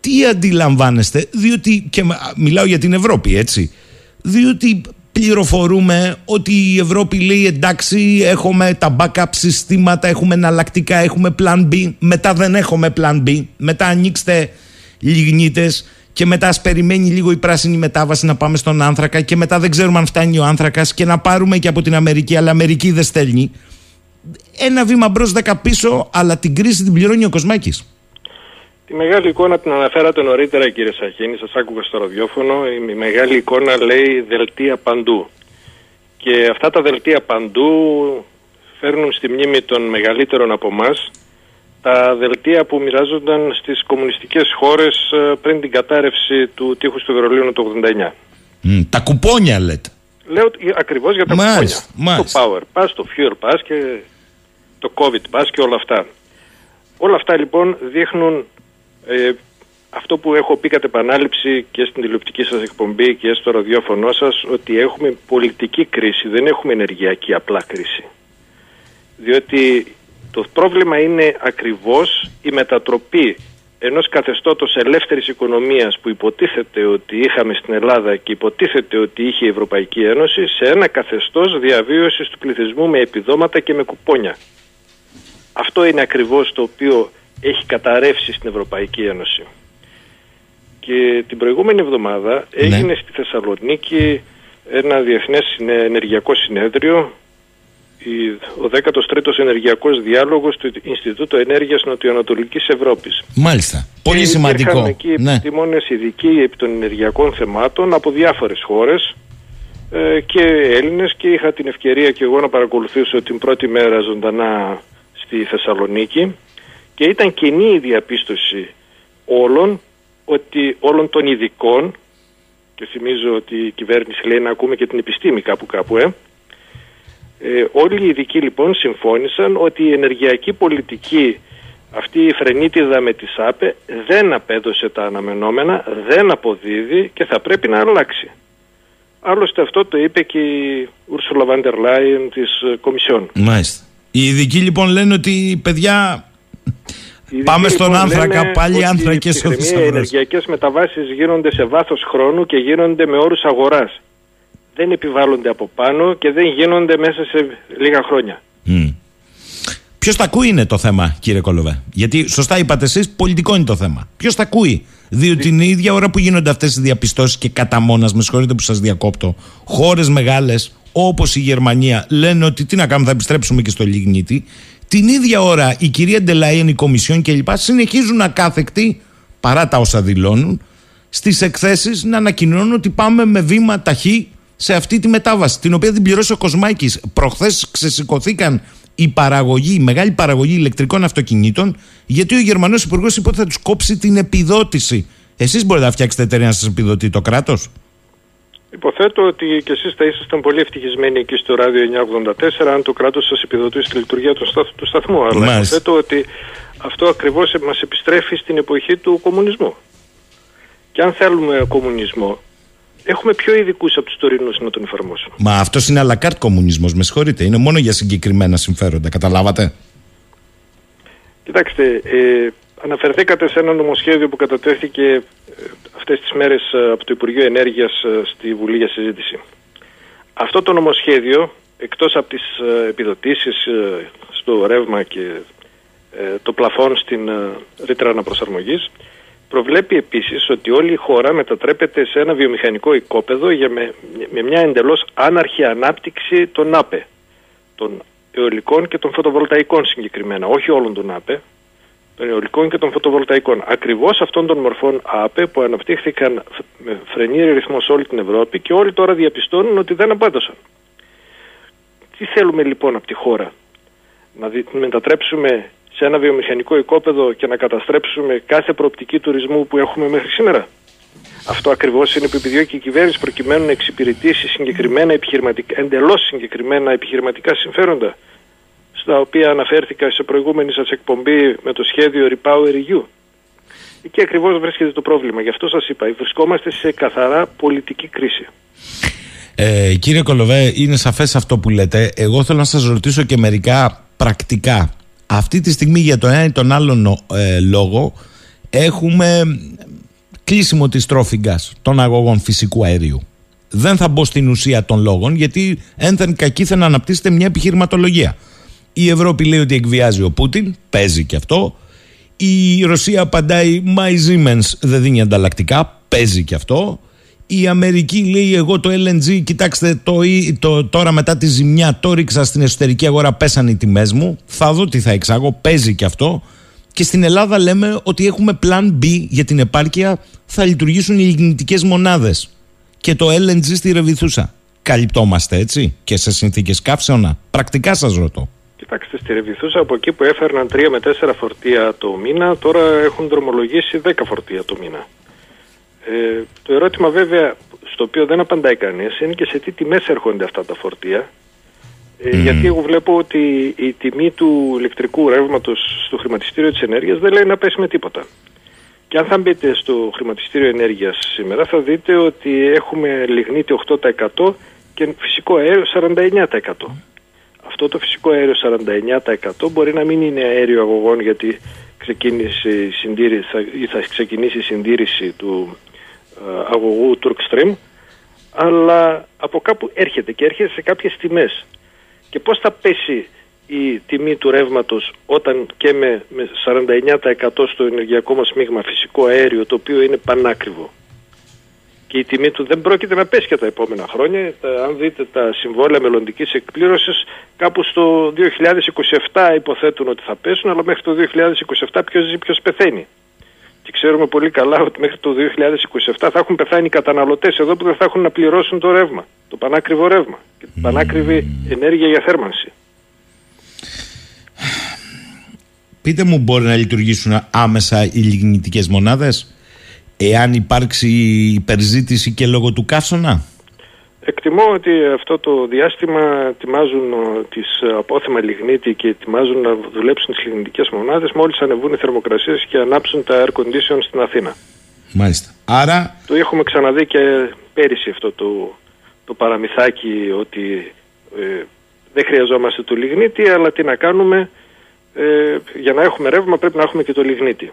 τι αντιλαμβάνεστε διότι και μιλάω για την Ευρώπη έτσι διότι πληροφορούμε ότι η Ευρώπη λέει εντάξει έχουμε τα backup συστήματα έχουμε εναλλακτικά έχουμε plan B. Μετά δεν έχουμε plan B. Μετά ανοίξτε λιγνίτες και μετά ας περιμένει λίγο η πράσινη μετάβαση να πάμε στον άνθρακα και μετά δεν ξέρουμε αν φτάνει ο άνθρακας και να πάρουμε και από την Αμερική αλλά Αμερική δεν στέλνει. Ένα βήμα μπρος δέκα πίσω αλλά την κρίση την πληρώνει ο Κοσμάκης Τη μεγάλη εικόνα την αναφέρατε νωρίτερα κύριε Σαχίνη, σας άκουγα στο ραδιόφωνο. Η μεγάλη εικόνα λέει δελτία παντού. Και αυτά τα δελτία παντού φέρνουν στη μνήμη των μεγαλύτερων από εμάς τα δελτία που μοιράζονταν στις κομμουνιστικές χώρες ε, πριν την κατάρρευση του τείχους του Βερολίνου το 89. Mm, τα κουπόνια λέτε. Λέω ακριβώς για τα κουπόνια. Μάλιστα. Το Power Pass, το Fuel Pass και το COVID Pass και όλα αυτά. Όλα αυτά λοιπόν δείχνουν ε, αυτό που έχω πει κατ' επανάληψη και στην τηλεοπτική σας εκπομπή και στο ραδιόφωνο σας ότι έχουμε πολιτική κρίση, δεν έχουμε ενεργειακή απλά κρίση. Διότι το πρόβλημα είναι ακριβώς η μετατροπή ενός καθεστώτος ελεύθερης οικονομίας που υποτίθεται ότι είχαμε στην Ελλάδα και υποτίθεται ότι είχε η Ευρωπαϊκή Ένωση σε ένα καθεστώς διαβίωσης του πληθυσμού με επιδόματα και με κουπόνια. Αυτό είναι ακριβώς το οποίο έχει καταρρεύσει στην Ευρωπαϊκή Ένωση. Και την προηγούμενη εβδομάδα ναι. έγινε στη Θεσσαλονίκη ένα διεθνές ενεργειακό συνέδριο ο 13ος ενεργειακός διάλογος του Ινστιτούτου Ενέργειας Νοτιοανατολικής Ευρώπης. Μάλιστα. Πολύ σημαντικό. Υπήρχαν εκεί ναι. επιστήμονες ειδικοί επί των ενεργειακών θεμάτων από διάφορες χώρες ε, και Έλληνες και είχα την ευκαιρία και εγώ να παρακολουθήσω την πρώτη μέρα ζωντανά στη Θεσσαλονίκη και ήταν κοινή η διαπίστωση όλων ότι όλων των ειδικών και θυμίζω ότι η κυβέρνηση λέει να ακούμε και την επιστήμη κάπου κάπου ε, ε, όλοι οι ειδικοί λοιπόν συμφώνησαν ότι η ενεργειακή πολιτική αυτή η φρενίτιδα με τη ΣΑΠΕ δεν απέδωσε τα αναμενόμενα, δεν αποδίδει και θα πρέπει να αλλάξει. Άλλωστε αυτό το είπε και η Ursula von der Leyen της Κομισιόν. Μάλιστα. Οι ειδικοί λοιπόν λένε ότι παιδιά Πάμε στον λοιπόν άνθρακα, πάλι άνθρακες Οι ενεργειακές μεταβάσεις γίνονται σε βάθος χρόνου και γίνονται με όρους αγοράς. Δεν επιβάλλονται από πάνω και δεν γίνονται μέσα σε λίγα χρόνια. Mm. Ποιος τα ακούει είναι το θέμα, κύριε Κολοβέ. Γιατί σωστά είπατε εσείς, πολιτικό είναι το θέμα. Ποιος τα ακούει; Διότι την ίδια ώρα που γίνονται αυτές οι διαπιστώσεις και κατά μόνα, με συγχωρείτε που σας διακόπτω, χώρες μεγάλες όπως η Γερμανία λένε ότι τι να κάνουμε, θα επιστρέψουμε και στο λιγνίτη. Την ίδια ώρα η κυρία Ντελαΐεν, η Κομισιόν κλπ. συνεχίζουν ακάθεκτοι, παρά τα όσα δηλώνουν, στις εκθέσεις να ανακοινώνουν ότι πάμε με βήμα ταχύ σε αυτή τη μετάβαση, την οποία την πληρώσει ο Κοσμάκης. Προχθές ξεσηκωθήκαν η παραγωγή, η μεγάλη παραγωγή ηλεκτρικών αυτοκινήτων, γιατί ο Γερμανός Υπουργός είπε ότι θα τους κόψει την επιδότηση. Εσείς μπορείτε να φτιάξετε εταιρεία να σας επιδοτεί το κράτος; Υποθέτω ότι και εσείς θα ήσασταν πολύ ευτυχισμένοι εκεί στο ράδιο 984 αν το κράτος σας επιδοτήσει τη λειτουργία του, σταθ, του σταθμού. Αλλά Μάλιστα. υποθέτω ότι αυτό ακριβώς μας επιστρέφει στην εποχή του κομμουνισμού. Και αν θέλουμε κομμουνισμό, έχουμε πιο ειδικούς από τους τωρινούς να τον εφαρμόσουμε. Μα αυτός είναι αλακάρτ κομμουνισμός, με συγχωρείτε. Είναι μόνο για συγκεκριμένα συμφέροντα. Καταλάβατε; Κοιτάξτε, ε, αναφερθήκατε σε ένα νομοσχέδιο που κατατέθηκε ε, αυτές τις μέρες ε, από το Υπουργείο Ενέργειας ε, στη Βουλή για συζήτηση. Αυτό το νομοσχέδιο, εκτός από τις ε, επιδοτήσεις ε, στο ρεύμα και ε, το πλαφόν στην ε, ρήτρα αναπροσαρμογής, προβλέπει επίσης ότι όλη η χώρα μετατρέπεται σε ένα βιομηχανικό οικόπεδο για με, με μια εντελώς άναρχη ανάπτυξη των ΑΠΕ, των αιωλικών και των φωτοβολταϊκών συγκεκριμένα, όχι όλων των ΑΠΕ, των αιωλικών και των φωτοβολταϊκών. Ακριβώς αυτών των μορφών ΑΠΕ που αναπτύχθηκαν με φρενήρη ρυθμό σε όλη την Ευρώπη και όλοι τώρα διαπιστώνουν ότι δεν απάντησαν. Τι θέλουμε λοιπόν από τη χώρα, να δι- μετατρέψουμε σε ένα βιομηχανικό οικόπεδο και να καταστρέψουμε κάθε προοπτική τουρισμού που έχουμε μέχρι σήμερα; Αυτό ακριβώς είναι που επιδιώκει η κυβέρνηση προκειμένου να εξυπηρετήσει συγκεκριμένα επιχειρηματικά, εντελώς συγκεκριμένα επιχειρηματικά συμφέροντα στα οποία αναφέρθηκα σε προηγούμενη σας εκπομπή με το σχέδιο Repower EU. Εκεί ακριβώς βρίσκεται το πρόβλημα. Γι' αυτό σας είπα, βρισκόμαστε σε καθαρά πολιτική κρίση. Ε, κύριε Κολοβέ, είναι σαφές αυτό που λέτε. Εγώ θέλω να σας ρωτήσω και μερικά πρακτικά. Αυτή τη στιγμή για το ένα ή τον άλλον ε, λόγο έχουμε κλείσιμο της τρόφιγγας των αγωγών φυσικού αερίου. Δεν θα μπω στην ουσία των λόγων γιατί ένθεν κακήθεν να αναπτύσσεται μια επιχειρηματολογία. Η Ευρώπη λέει ότι εκβιάζει ο Πούτιν, παίζει και αυτό. Η Ρωσία απαντάει, μα η Siemens δεν δίνει ανταλλακτικά, παίζει και αυτό. Η Αμερική λέει εγώ το LNG, κοιτάξτε το, το, τώρα μετά τη ζημιά το ρίξα στην εσωτερική αγορά, πέσανε οι τιμές μου, θα δω τι θα εξάγω, παίζει και αυτό. Και στην Ελλάδα λέμε ότι έχουμε plan B για την επάρκεια, θα λειτουργήσουν οι λιγνητικές μονάδες. Και το LNG στη Ρεβιθούσα. Καλυπτόμαστε έτσι και σε συνθήκες καύσεωνα. Πρακτικά σας ρωτώ. Κοιτάξτε, στη Ρεβιθούσα από εκεί που έφερναν 3 με 4 φορτία το μήνα, τώρα έχουν δρομολογήσει 10 φορτία το μήνα. Ε, το ερώτημα βέβαια, στο οποίο δεν απαντάει κανείς, είναι και σε τι τιμές έρχονται αυτά τα φορτία. Ε, Γιατί εγώ βλέπω ότι η τιμή του ηλεκτρικού ρεύματος στο χρηματιστήριο της ενέργειας δεν λέει να πέσει με τίποτα. Και αν θα μπείτε στο χρηματιστήριο ενέργειας σήμερα θα δείτε ότι έχουμε λιγνίτη 8% και φυσικό αέριο 49%. Αυτό το φυσικό αέριο 49% μπορεί να μην είναι αέριο αγωγών γιατί ξεκίνησε η συντήρηση, θα, ή θα ξεκινήσει η συντήρηση του ε, αγωγού Turkstream αλλά από κάπου έρχεται και έρχεται σε κάποιες τιμές. Και πώς θα πέσει η τιμή του ρεύματος όταν και με, με 49% στο ενεργειακό μας μείγμα φυσικό αέριο το οποίο είναι πανάκριβο; Και η τιμή του δεν πρόκειται να πέσει και τα επόμενα χρόνια. Τα- αν δείτε τα συμβόλαια μελλοντικής εκπλήρωσης κάπου στο 2027 υποθέτουν ότι θα πέσουν αλλά μέχρι το 2027 ποιος ζει ποιος πεθαίνει. Και ξέρουμε πολύ καλά ότι μέχρι το 2027 θα έχουν πεθάνει οι καταναλωτές εδώ που δεν θα έχουν να πληρώσουν το ρεύμα, το πανάκριβο ρεύμα και την πανάκριβη ενέργεια για θέρμανση. Πείτε μου μπορεί να λειτουργήσουν άμεσα οι λιγνητικές μονάδες; Εάν υπάρξει υπερζήτηση και λόγω του καύσωνα; Εκτιμώ ότι αυτό το διάστημα ετοιμάζουν ο, τις ε, απόθεμα λιγνίτη και ετοιμάζουν να δουλέψουν τις λιγνητικές μονάδες μόλις ανεβούν οι θερμοκρασίες και ανάψουν τα air condition στην Αθήνα. Μάλιστα. Άρα Το έχουμε ξαναδεί και πέρυσι αυτό το, το παραμυθάκι ότι ε, δεν χρειαζόμαστε το λιγνίτη αλλά τι να κάνουμε ε, για να έχουμε ρεύμα πρέπει να έχουμε και το λιγνίτη.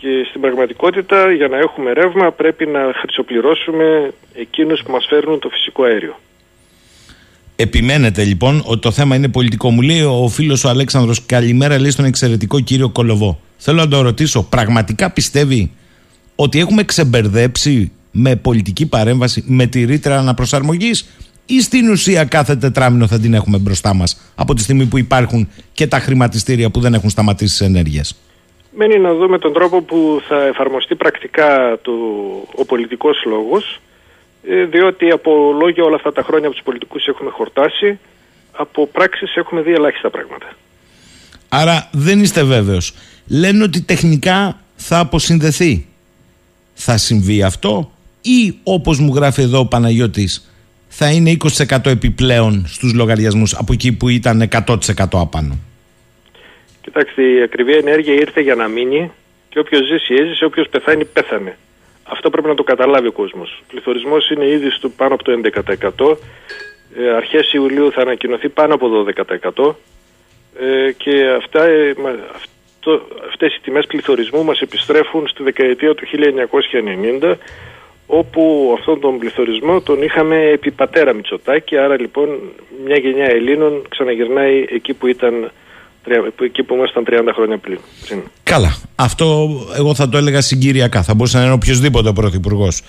Και στην πραγματικότητα για να έχουμε ρεύμα πρέπει να χρυσοπληρώσουμε εκείνους που μας φέρνουν το φυσικό αέριο. επιμένετε λοιπόν ότι το θέμα είναι πολιτικό. Μου λέει ο φίλος ο Αλέξανδρος καλημέρα λέει στον εξαιρετικό κύριο Κολοβό. Θέλω να το ρωτήσω, πραγματικά πιστεύει ότι έχουμε ξεμπερδέψει με πολιτική παρέμβαση με τη ρήτρα αναπροσαρμογής ή στην ουσία κάθε τετράμινο θα την έχουμε μπροστά μας από τη στιγμή που υπάρχουν και τα χρηματιστήρια που δεν έχουν σταματήσει τις ενέργειες; Μένει να δούμε τον τρόπο που θα εφαρμοστεί πρακτικά το, ο πολιτικός λόγος ε, διότι από λόγια όλα αυτά τα χρόνια από τους πολιτικούς έχουμε χορτάσει, από πράξεις έχουμε δει ελάχιστα πράγματα. Άρα δεν είστε βέβαιος. Λένε ότι τεχνικά θα αποσυνδεθεί. Θα συμβεί αυτό ή όπως μου γράφει εδώ ο Παναγιώτης θα είναι 20% επιπλέον στους λογαριασμούς από εκεί που ήταν 100% απάνω; Κοιτάξτε, η ακριβή ενέργεια ήρθε για να μείνει και όποιος ζήσει έζησε, όποιος πεθάνει πέθανε. Αυτό πρέπει να το καταλάβει ο κόσμος. Ο πληθωρισμός είναι ήδη στο πάνω από το 11%. Ε, αρχές Ιουλίου θα ανακοινωθεί πάνω από 12% ε, και αυτά, ε, αυτό, αυτές οι τιμές πληθωρισμού μας επιστρέφουν στη δεκαετία του 1990 όπου αυτόν τον πληθωρισμό τον είχαμε επί πατέρα Μητσοτάκη άρα λοιπόν μια γενιά Ελλήνων ξαναγυρνάει εκεί που ήταν εκεί που ήμασταν 30 χρόνια πριν. Καλά. Αυτό εγώ θα το έλεγα συγκυριακά. Θα μπορούσε να είναι οποιοδήποτε πρωθυπουργός.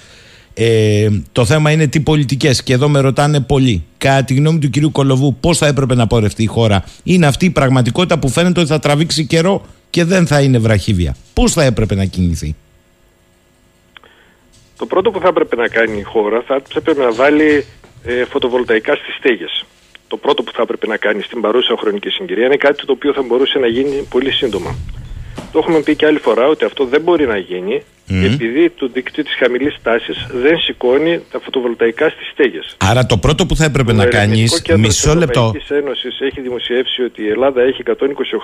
Ε, το θέμα είναι τι πολιτικές. Και εδώ με ρωτάνε πολλοί. Κατά τη γνώμη του κυρίου Κολοβού, πώς θα έπρεπε να πορευτεί η χώρα. Είναι αυτή η πραγματικότητα που φαίνεται ότι θα τραβήξει καιρό και δεν θα είναι βραχύβια. Πώς θα έπρεπε να κινηθεί; Το πρώτο που θα έπρεπε να κάνει η χώρα θα έπρεπε να βάλει ε, φωτοβολταϊκά στις στέγες το πρώτο που θα έπρεπε να κάνει στην παρούσα χρονική συγκυρία είναι κάτι το οποίο θα μπορούσε να γίνει πολύ σύντομα. Το έχουμε πει και άλλη φορά ότι αυτό δεν μπορεί να γίνει επειδή το δίκτυο της χαμηλής τάσης δεν σηκώνει τα φωτοβολταϊκά στις στέγες. Άρα το πρώτο που θα έπρεπε να κάνεις. Μισό λεπτό. Η Ένωσης έχει δημοσιεύσει ότι η Ελλάδα έχει 128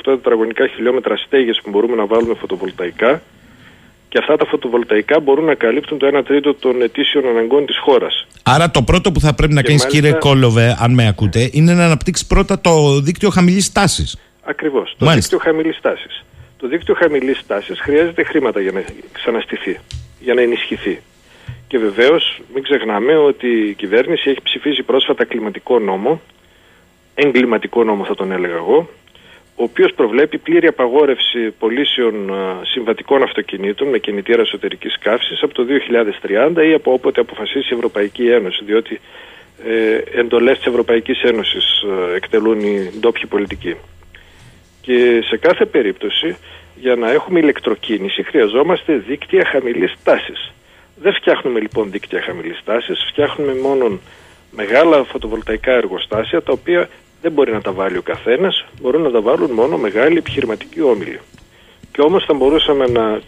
τετραγωνικά χιλιόμετρα στέγες που μπορούμε να βάλουμε φωτοβολταϊκά και αυτά τα φωτοβολταϊκά μπορούν να καλύπτουν το 1 τρίτο των ετήσιων αναγκών της χώρας. Άρα το πρώτο που θα πρέπει να κάνεις, κύριε Κόλοβε, αν με ακούτε, είναι να αναπτύξεις πρώτα το δίκτυο χαμηλής τάσης. Ακριβώς. Το δίκτυο χαμηλής τάσης. Το δίκτυο χαμηλής τάσης χρειάζεται χρήματα για να ξαναστηθεί, για να ενισχυθεί. Και βεβαίως μην ξεχνάμε ότι η κυβέρνηση έχει ψηφίσει πρόσφατα κλιματικό νόμο, εγκληματικό νόμο θα τον έλεγα εγώ, ο οποίος προβλέπει πλήρη απαγόρευση πωλήσεων συμβατικών αυτοκινήτων με κινητήρα εσωτερικής καύσης από το 2030 ή από όποτε αποφασίσει η Ευρωπαϊκή Ένωση, διότι ε, εντολές της Ευρωπαϊκής Ένωσης ε, εκτελούν οι ντόπιοι πολιτικοί. Και σε κάθε περίπτωση, για να έχουμε ηλεκτροκίνηση, χρειαζόμαστε δίκτυα χαμηλής τάσης. Δεν φτιάχνουμε λοιπόν δίκτυα χαμηλής τάσης, φτιάχνουμε μόνο μεγάλα φωτοβολταϊκά εργοστάσια, τα οποία δεν μπορεί να τα βάλει ο καθένας, μπορούν να τα βάλουν μόνο μεγάλοι επιχειρηματικοί όμιλοι. Και όμως θα μπορούσαμε να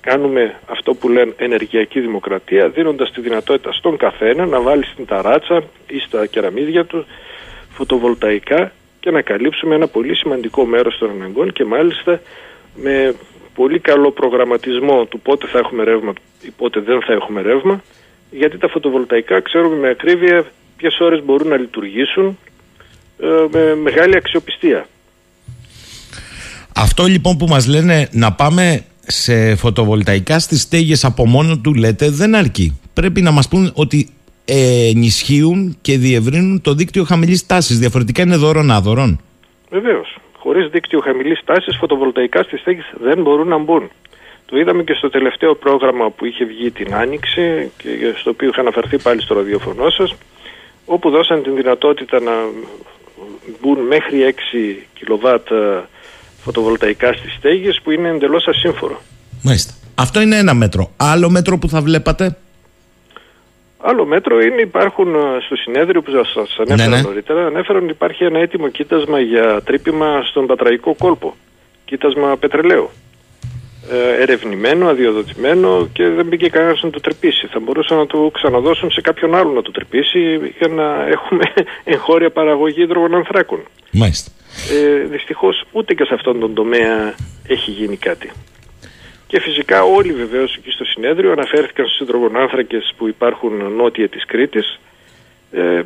κάνουμε αυτό που λένε ενεργειακή δημοκρατία, δίνοντας τη δυνατότητα στον καθένα να βάλει στην ταράτσα ή στα κεραμίδια του φωτοβολταϊκά και να καλύψουμε ένα πολύ σημαντικό μέρος των αναγκών και μάλιστα με πολύ καλό προγραμματισμό του πότε θα έχουμε ρεύμα ή πότε δεν θα έχουμε ρεύμα γιατί τα φωτοβολταϊκά ξέρουμε με ακρίβεια ποιες ώρες μπορούν να λειτουργήσουν ε, με μεγάλη αξιοπιστία. Αυτό λοιπόν που μας λένε να πάμε σε φωτοβολταϊκά στις στέγες από μόνο του λέτε δεν αρκεί. Πρέπει να μας πούν ότι ενισχύουν και διευρύνουν το δίκτυο χαμηλής τάσης. Διαφορετικά είναι δώρον άδωρον. Βεβαίως. Χωρίς δίκτυο χαμηλής τάσης φωτοβολταϊκά στις στέγες δεν μπορούν να μπουν. Το είδαμε και στο τελευταίο πρόγραμμα που είχε βγει την Άνοιξη και στο οποίο είχα αναφερθεί πάλι στο ραδιοφωνό σας όπου δώσαν την δυνατότητα να μπουν μέχρι 6 κιλοβάτ φωτοβολταϊκά στις στέγες που είναι εντελώς ασύμφορο. Μάλιστα. Αυτό είναι ένα μέτρο. Άλλο μέτρο που θα βλέπατε; Άλλο μέτρο είναι υπάρχουν ε, στο συνέδριο που σας ανέφερα ναι, ναι. νωρίτερα. Ανέφεραν ότι υπάρχει ένα έτοιμο κοίτασμα για τρύπημα στον πατραϊκό κόλπο. Κοίτασμα πετρελαίου. Ε, ερευνημένο, αδειοδοτημένο και δεν μπήκε κανένας να το τρυπήσει. Θα μπορούσαν να το ξαναδώσουν σε κάποιον άλλο να το τρυπήσει για να έχουμε εγχώρια παραγωγή υδρογονανθράκων. Μάλιστα. Ε, Δυστυχώς ούτε και σε αυτόν τον τομέα έχει γίνει κάτι. Και φυσικά όλοι βεβαίως εκεί στο συνέδριο αναφέρθηκαν στου υδρογονάνθρακες που υπάρχουν νότια της Κρήτης. Ε,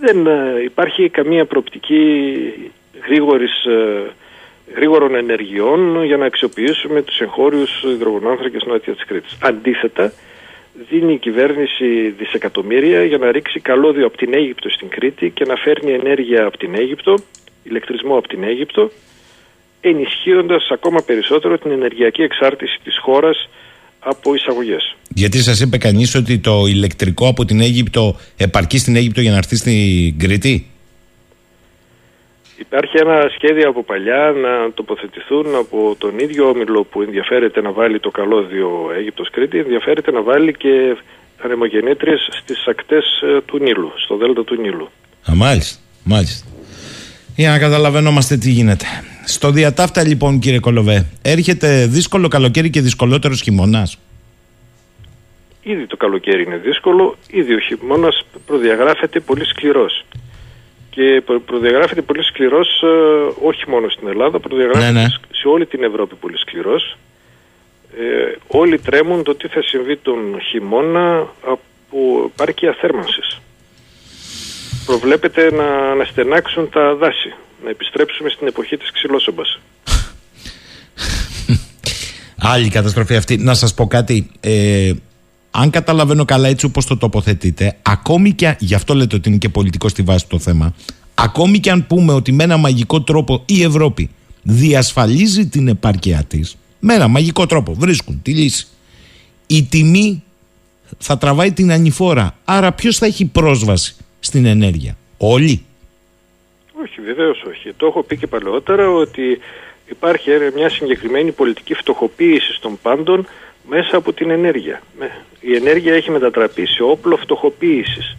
δεν ε, υπάρχει καμία προοπτική γρήγορης ε, γρήγορων ενεργειών για να αξιοποιήσουμε τους εγχώριους υδρογονάνθρακες νότια της Κρήτης. Αντίθετα, δίνει η κυβέρνηση δισεκατομμύρια για να ρίξει καλώδιο από την Αίγυπτο στην Κρήτη και να φέρνει ενέργεια από την Αίγυπτο, ηλεκτρισμό από την Αίγυπτο, ενισχύοντας ακόμα περισσότερο την ενεργειακή εξάρτηση της χώρας από εισαγωγές. Γιατί σας είπε κανείς ότι το ηλεκτρικό από την Αίγυπτο επαρκεί στην Αίγυπτο για να έρθει στην Κρήτη; Υπάρχει ένα σχέδιο από παλιά να τοποθετηθούν από τον ίδιο όμιλο που ενδιαφέρεται να βάλει το καλώδιο Αίγυπτος Κρήτη, ενδιαφέρεται να βάλει και ανεμογεννήτριες στις ακτές ε, του Νείλου, στο δέλτα του Νείλου. Α, μάλιστα, μάλιστα. Για να καταλαβαίνόμαστε τι γίνεται. Στο διατάφτα λοιπόν κύριε Κολοβέ, έρχεται δύσκολο καλοκαίρι και δυσκολότερος χειμώνας. Ήδη το καλοκαίρι είναι δύσκολο, ήδη ο χειμώνας προδιαγράφεται πολύ σκληρός. Και προ- προδιαγράφεται πολύ σκληρός ε, όχι μόνο στην Ελλάδα, προδιαγράφεται Ναι, ναι. σ- σε όλη την Ευρώπη πολύ σκληρός. Ε, όλοι τρέμουν το τι θα συμβεί τον χειμώνα από πάρκια θέρμανσης. Προβλέπεται να, να στενάξουν τα δάση, να επιστρέψουμε στην εποχή της ξυλόσομπας. Άλλη καταστροφή αυτή. Να σας πω κάτι. Ε, αν καταλαβαίνω καλά έτσι όπως το τοποθετείτε, ακόμη και αν- γι' αυτό λέτε ότι είναι και πολιτικό στη βάση το θέμα, ακόμη και αν πούμε ότι με ένα μαγικό τρόπο η Ευρώπη διασφαλίζει την επάρκειά της, με ένα μαγικό τρόπο βρίσκουν τη λύση. Η τιμή θα τραβάει την ανηφόρα. Άρα ποιος θα έχει πρόσβαση στην ενέργεια; Όλοι. Όχι, βεβαίως όχι. Το έχω πει και παλαιότερα ότι υπάρχει ε, μια συγκεκριμένη πολιτική φτωχοποίηση των πάντων μέσα από την ενέργεια. Με- Η ενέργεια έχει μετατραπεί σε όπλο φτωχοποίησης.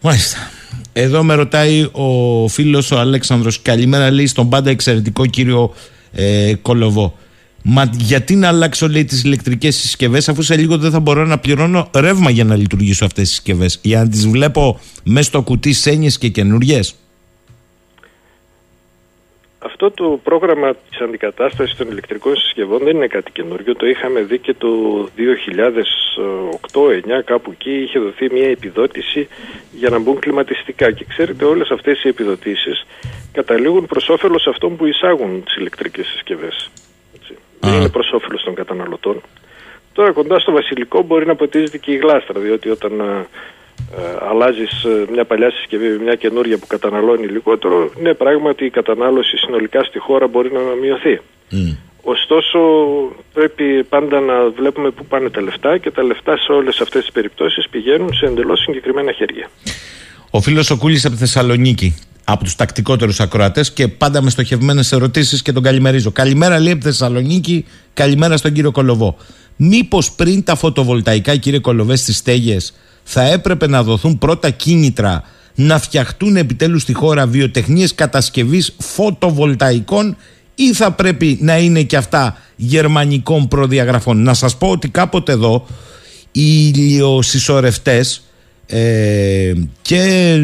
Μάλιστα. Εδώ με ρωτάει ο φίλος ο Αλέξανδρος Καλημέρα λέει στον πάντα εξαιρετικό κύριο ε, Κολοβό Μα γιατί να αλλάξω λέει τις ηλεκτρικές συσκευές αφού σε λίγο δεν θα μπορώ να πληρώνω ρεύμα για να λειτουργήσω αυτές τις συσκευές για να τις βλέπω μέσα στο κουτί σένιες και καινούριε. Αυτό το πρόγραμμα της αντικατάστασης των ηλεκτρικών συσκευών δεν είναι κάτι καινούριο. Το είχαμε δει και το 2008-2009 κάπου εκεί είχε δοθεί μια επιδότηση για να μπουν κλιματιστικά. Και ξέρετε όλες αυτές οι επιδοτήσεις καταλήγουν προς όφελος αυτών που εισάγουν τις ηλεκτρικές συσκευές. Έτσι. Δεν Α. είναι προς όφελος των καταναλωτών. Τώρα κοντά στο βασιλικό μπορεί να ποτίζεται και η γλάστρα, διότι όταν ε, ε, αλλάζεις ε, μια παλιά συσκευή με μια καινούρια που καταναλώνει λιγότερο, ναι πράγματι η κατανάλωση συνολικά στη χώρα μπορεί να μειωθεί. Ωστόσο πρέπει πάντα να βλέπουμε πού πάνε τα λεφτά και τα λεφτά σε όλες αυτές τις περιπτώσεις πηγαίνουν σε εντελώς συγκεκριμένα χέρια. Ο φίλος ο Κούλης από τη Θεσσαλονίκη από τους τακτικότερους ακροατές και πάντα με στοχευμένες ερωτήσεις και τον καλημερίζω. Καλημέρα λέει από τη Θεσσαλονίκη, καλημέρα στον κύριο Κολοβό. Μήπως πριν τα φωτοβολταϊκά κύριε Κολοβέ στις στέγες θα έπρεπε να δοθούν πρώτα κίνητρα να φτιαχτούν επιτέλους στη χώρα βιοτεχνίες κατασκευής φωτοβολταϊκών ή θα πρέπει να είναι και αυτά γερμανικών προδιαγραφών. Να σας πω ότι κάποτε εδώ οι ηλιοσυσσωρευτές ε, και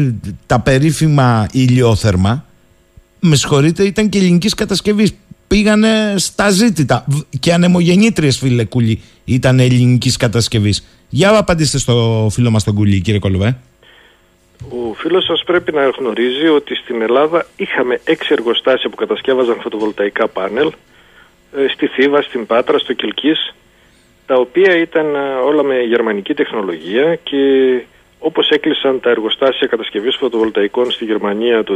τα περίφημα ηλιόθερμα με συγχωρείτε ήταν και ελληνικής κατασκευής. Πήγανε στα ζήτητα. Β- Και ανεμογεννήτριες, φίλε Κούλη, ήταν ελληνικής κατασκευής. Για απαντήστε στο φίλο μας τον Κούλη, κύριε Κολοβέ. Ο φίλος σας πρέπει να γνωρίζει ότι στην Ελλάδα είχαμε έξι εργοστάσια που κατασκεύαζαν φωτοβολταϊκά πάνελ ε, στη Θήβα, στην Πάτρα, στο Κιλκής τα οποία ήταν ε, όλα με γερμανική τεχνολογία και όπως έκλεισαν τα εργοστάσια κατασκευής φωτοβολταϊκών στη Γερμανία το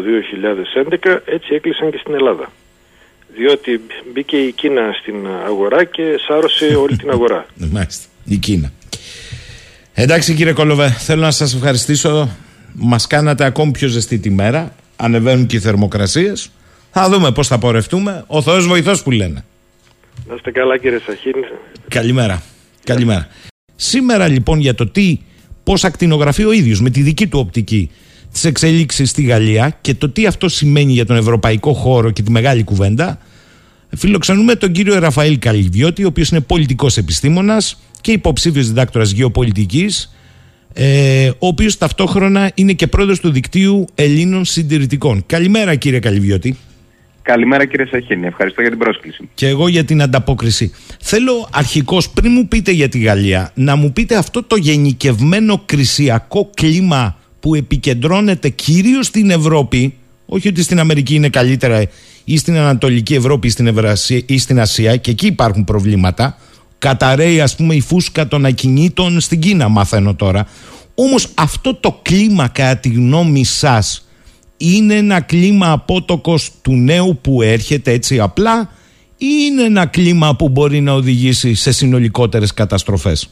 2011 έτσι έκλεισαν και στην Ελλάδα διότι μπήκε η Κίνα στην αγορά και σάρωσε όλη την αγορά. Μάλιστα. Η Κίνα. Εντάξει, κύριε Κολοβέ, θέλω να σας ευχαριστήσω. Μας κάνατε ακόμη πιο ζεστή τη μέρα. Ανεβαίνουν και οι θερμοκρασίες. Θα δούμε πώς θα πορευτούμε. Ο Θεός βοηθός που λένε. Να είστε καλά κύριε Σαχίν. Καλημέρα. Καλημέρα. Σήμερα λοιπόν για το τι, πώς ακτινογραφεί ο ίδιος με τη δική του οπτική τις εξελίξεις στη Γαλλία και το τι αυτό σημαίνει για τον ευρωπαϊκό χώρο και τη μεγάλη κουβέντα φιλοξενούμε τον κύριο Ραφαήλ Καλυβιώτη ο οποίος είναι πολιτικός επιστήμονας και υποψήφιος διδάκτορας γεωπολιτικής ε, ο οποίος ταυτόχρονα είναι και πρόεδρος του δικτύου Ελλήνων Συντηρητικών. Καλημέρα κύριε Καλυβιώτη. Καλημέρα κύριε Σαχίνη, ευχαριστώ για την πρόσκληση. Και εγώ για την ανταπόκριση. Θέλω αρχικώς πριν μου πείτε για τη Γαλλία να μου πείτε αυτό το γενικευμένο κρισιακό κλίμα που επικεντρώνεται κυρίως στην Ευρώπη όχι ότι στην Αμερική είναι καλύτερα ή στην Ανατολική Ευρώπη ή στην, Ευρασία, ή στην Ασία και εκεί υπάρχουν προβλήματα καταραίει ας πούμε η φούσκα των ακινήτων στην Κίνα μαθαίνω τώρα όμως αυτό το κλίμα κατά τη γνώμη σας είναι ένα κλίμα απότοκος του νέου που έρχεται έτσι απλά ή είναι ένα κλίμα που μπορεί να οδηγήσει σε συνολικότερες καταστροφές;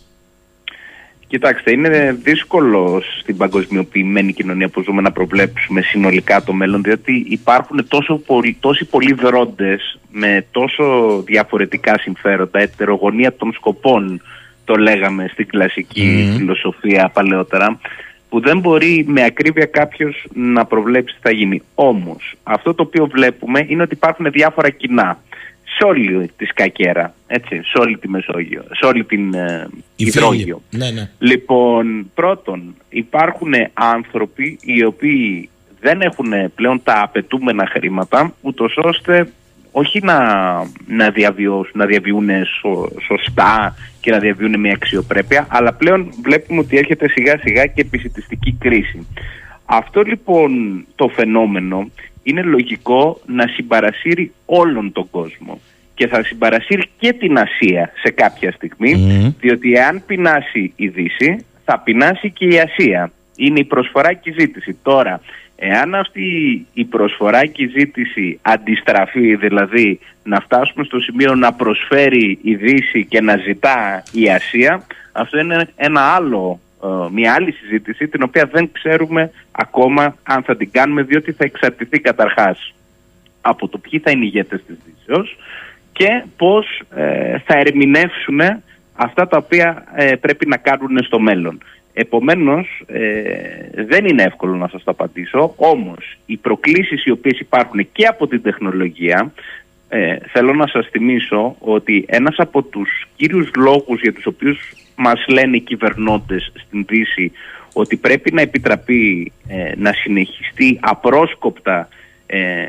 Κοιτάξτε, είναι δύσκολο στην παγκοσμιοποιημένη κοινωνία που ζούμε να προβλέψουμε συνολικά το μέλλον, διότι υπάρχουν τόσο πολλοί, τόσοι πολλοί δρόντες με τόσο διαφορετικά συμφέροντα, ετερογωνία των σκοπών το λέγαμε στην κλασική φιλοσοφία παλαιότερα που δεν μπορεί με ακρίβεια κάποιος να προβλέψει τι θα γίνει. Όμως αυτό το οποίο βλέπουμε είναι ότι υπάρχουν διάφορα κοινά σε όλη τη Σκακέρα, έτσι, σε όλη τη Μεσόγειο, σε όλη την ε, υδρόγειο. Ναι, ναι. Λοιπόν, πρώτον, υπάρχουν άνθρωποι οι οποίοι δεν έχουν πλέον τα απαιτούμενα χρήματα, ούτως ώστε όχι να, να διαβιώσουν, να διαβιούν σω, σωστά και να διαβιούν με αξιοπρέπεια, αλλά πλέον βλέπουμε ότι έρχεται σιγά σιγά και επισητιστική κρίση. Αυτό λοιπόν το φαινόμενο είναι λογικό να συμπαρασύρει όλον τον κόσμο και θα συμπαρασύρει και την Ασία σε κάποια στιγμή, διότι εάν πεινάσει η Δύση, θα πεινάσει και η Ασία. Είναι η προσφορά και η ζήτηση. Τώρα, εάν αυτή η προσφορά και η ζήτηση αντιστραφεί, δηλαδή να φτάσουμε στο σημείο να προσφέρει η Δύση και να ζητά η Ασία, αυτό είναι ένα άλλο ε, μια άλλη συζήτηση την οποία δεν ξέρουμε ακόμα αν θα την κάνουμε διότι θα εξαρτηθεί καταρχάς από το ποιοι θα είναι οι ηγέτες της Δύσεως και πώς ε, θα ερμηνεύσουν αυτά τα οποία ε, πρέπει να κάνουν στο μέλλον. Επομένως δεν είναι εύκολο να σας το απαντήσω, όμως οι προκλήσεις οι οποίες υπάρχουν και από την τεχνολογία θέλω να σας θυμίσω ότι ένας από τους κύριους λόγους για τους οποίους μας λένε οι κυβερνώντες στην Δύση ότι πρέπει να επιτραπεί ε, να συνεχιστεί απρόσκοπτα ε,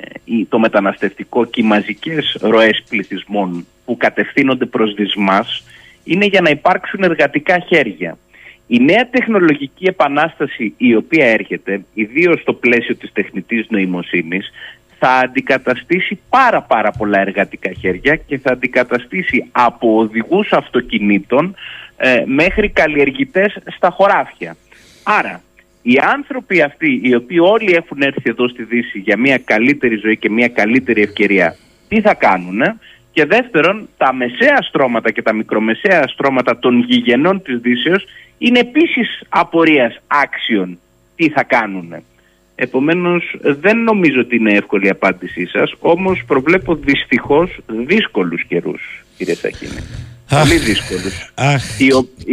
το μεταναστευτικό και οι μαζικές ροές πληθυσμών που κατευθύνονται προς δυσμάς είναι για να υπάρξουν εργατικά χέρια. Η νέα τεχνολογική επανάσταση η οποία έρχεται, ιδίως στο πλαίσιο της τεχνητής νοημοσύνης, θα αντικαταστήσει πάρα πάρα πολλά εργατικά χέρια και θα αντικαταστήσει από οδηγούς αυτοκινήτων ε, μέχρι καλλιεργητές στα χωράφια. Άρα, οι άνθρωποι αυτοί, οι οποίοι όλοι έχουν έρθει εδώ στη Δύση για μια καλύτερη ζωή και μια καλύτερη ευκαιρία, τι θα κάνουν. Και δεύτερον, τα μεσαία στρώματα και τα μικρομεσαία στρώματα των γηγενών της Δύσεως είναι επίσης απορίας άξιων τι θα κάνουν. Επομένως δεν νομίζω ότι είναι εύκολη η απάντησή σας, όμως προβλέπω δυστυχώς δύσκολους καιρούς, κύριε Σαχίνη. Πολύ δύσκολους. Οι,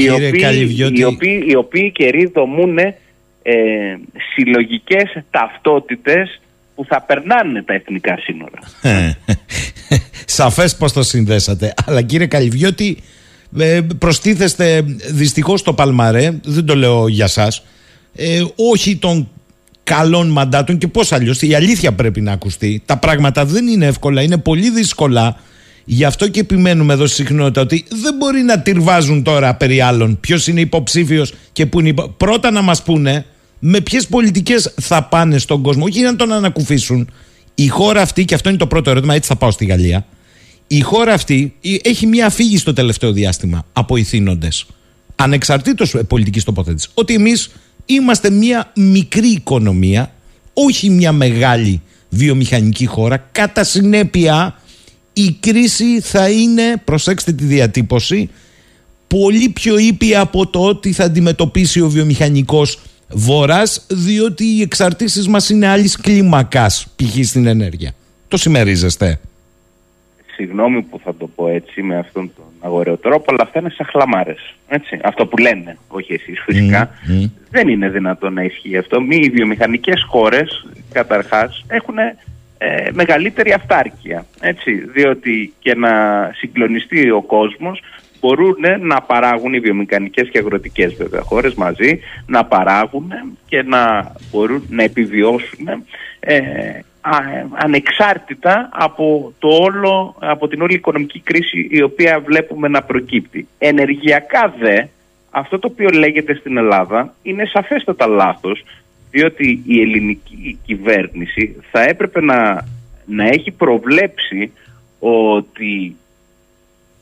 οι, οποίοι, οι, οποίοι, καιροί δομούν ε, συλλογικές ταυτότητες που θα περνάνε τα εθνικά σύνορα. Σαφές πως το συνδέσατε. Αλλά κύριε Καλυβιώτη, ε, προστίθεστε δυστυχώς στο Παλμαρέ, δεν το λέω για σας, ε, όχι των καλών μαντάτων και πώς αλλιώς, η αλήθεια πρέπει να ακουστεί. Τα πράγματα δεν είναι εύκολα, είναι πολύ δύσκολα Γι' αυτό και επιμένουμε εδώ στη συχνότητα ότι δεν μπορεί να τυρβάζουν τώρα περί άλλων ποιος είναι υποψήφιος και πού είναι. Υπο... Πρώτα να μας πούνε με ποιες πολιτικές θα πάνε στον κόσμο, όχι να τον ανακουφίσουν. Η χώρα αυτή, και αυτό είναι το πρώτο ερώτημα, έτσι θα πάω στη Γαλλία. Η χώρα αυτή έχει μία φύγη στο τελευταίο διάστημα από ηθήνοντες. Ανεξαρτήτως πολιτικής τοποθέτησης. Ότι εμείς είμαστε μία μικρή οικονομία, όχι μία μεγάλη βιομηχανική χώρα. Κατά συνέπεια, η κρίση θα είναι, προσέξτε τη διατύπωση, πολύ πιο ήπια από το ότι θα αντιμετωπίσει ο βιομηχανικός βορράς, διότι οι εξαρτήσεις μας είναι άλλης κλίμακας, π.χ. στην ενέργεια. Το συμμερίζεστε. Συγγνώμη που θα το πω έτσι με αυτόν τον αγοραίο τρόπο, αλλά αυτά είναι σαν χλαμάρες. Έτσι. Αυτό που λένε, όχι εσείς φυσικά, δεν είναι δυνατόν να ισχύει αυτό. Μη οι βιομηχανικές χώρες, καταρχάς, έχουν ε, μεγαλύτερη αυτάρκεια. Έτσι, διότι και να συγκλονιστεί ο κόσμος μπορούν να παράγουν οι βιομηχανικές και αγροτικές βέβαια χώρες μαζί, να παράγουν και να μπορούν να επιβιώσουν ε, ανεξάρτητα από, το όλο, από την όλη οικονομική κρίση η οποία βλέπουμε να προκύπτει. Ενεργειακά δε, αυτό το οποίο λέγεται στην Ελλάδα είναι σαφέστατα λάθος διότι η ελληνική κυβέρνηση θα έπρεπε να, να έχει προβλέψει ότι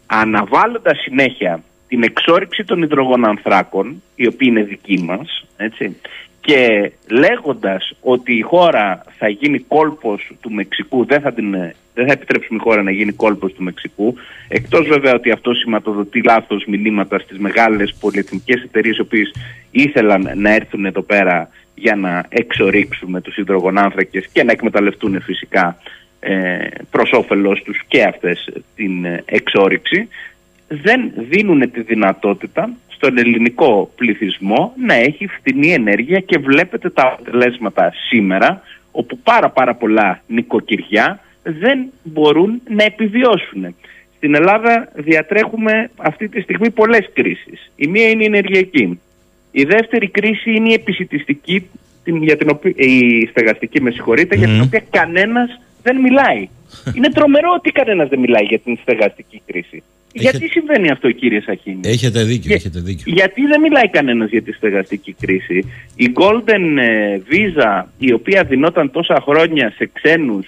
αναβάλλοντας συνέχεια την εξόριξη των υδρογονανθράκων, η οποία είναι δική μας, έτσι, και λέγοντας ότι η χώρα θα γίνει κόλπος του Μεξικού, δεν θα, την, δεν θα επιτρέψουμε η χώρα να γίνει κόλπος του Μεξικού, εκτός βέβαια ότι αυτό σηματοδοτεί λάθος μηνύματα στις μεγάλες πολυεθνικές εταιρείες οι οποίες ήθελαν να έρθουν εδώ πέρα για να εξορίξουμε τους υδρογονάνθρακες και να εκμεταλλευτούν φυσικά ε, προς όφελός τους και αυτές την εξόριξη. δεν δίνουν τη δυνατότητα στον ελληνικό πληθυσμό να έχει φθηνή ενέργεια και βλέπετε τα αποτελέσματα σήμερα όπου πάρα πάρα πολλά νοικοκυριά δεν μπορούν να επιβιώσουν. Στην Ελλάδα διατρέχουμε αυτή τη στιγμή πολλές κρίσεις. Η μία είναι η ενεργειακή. Η δεύτερη κρίση είναι η επισητιστική, για την οποία, η στεγαστική με συγχωρείτε, για την οποία κανένας δεν μιλάει. είναι τρομερό ότι κανένας δεν μιλάει για την στεγαστική κρίση. Γιατί συμβαίνει αυτό κύριε Σαχίνη; Έχετε δίκιο, έχετε δίκιο. Γιατί δεν μιλάει κανένας για τη στεγαστική κρίση; Η Golden ε, Visa η οποία δινόταν τόσα χρόνια σε ξένους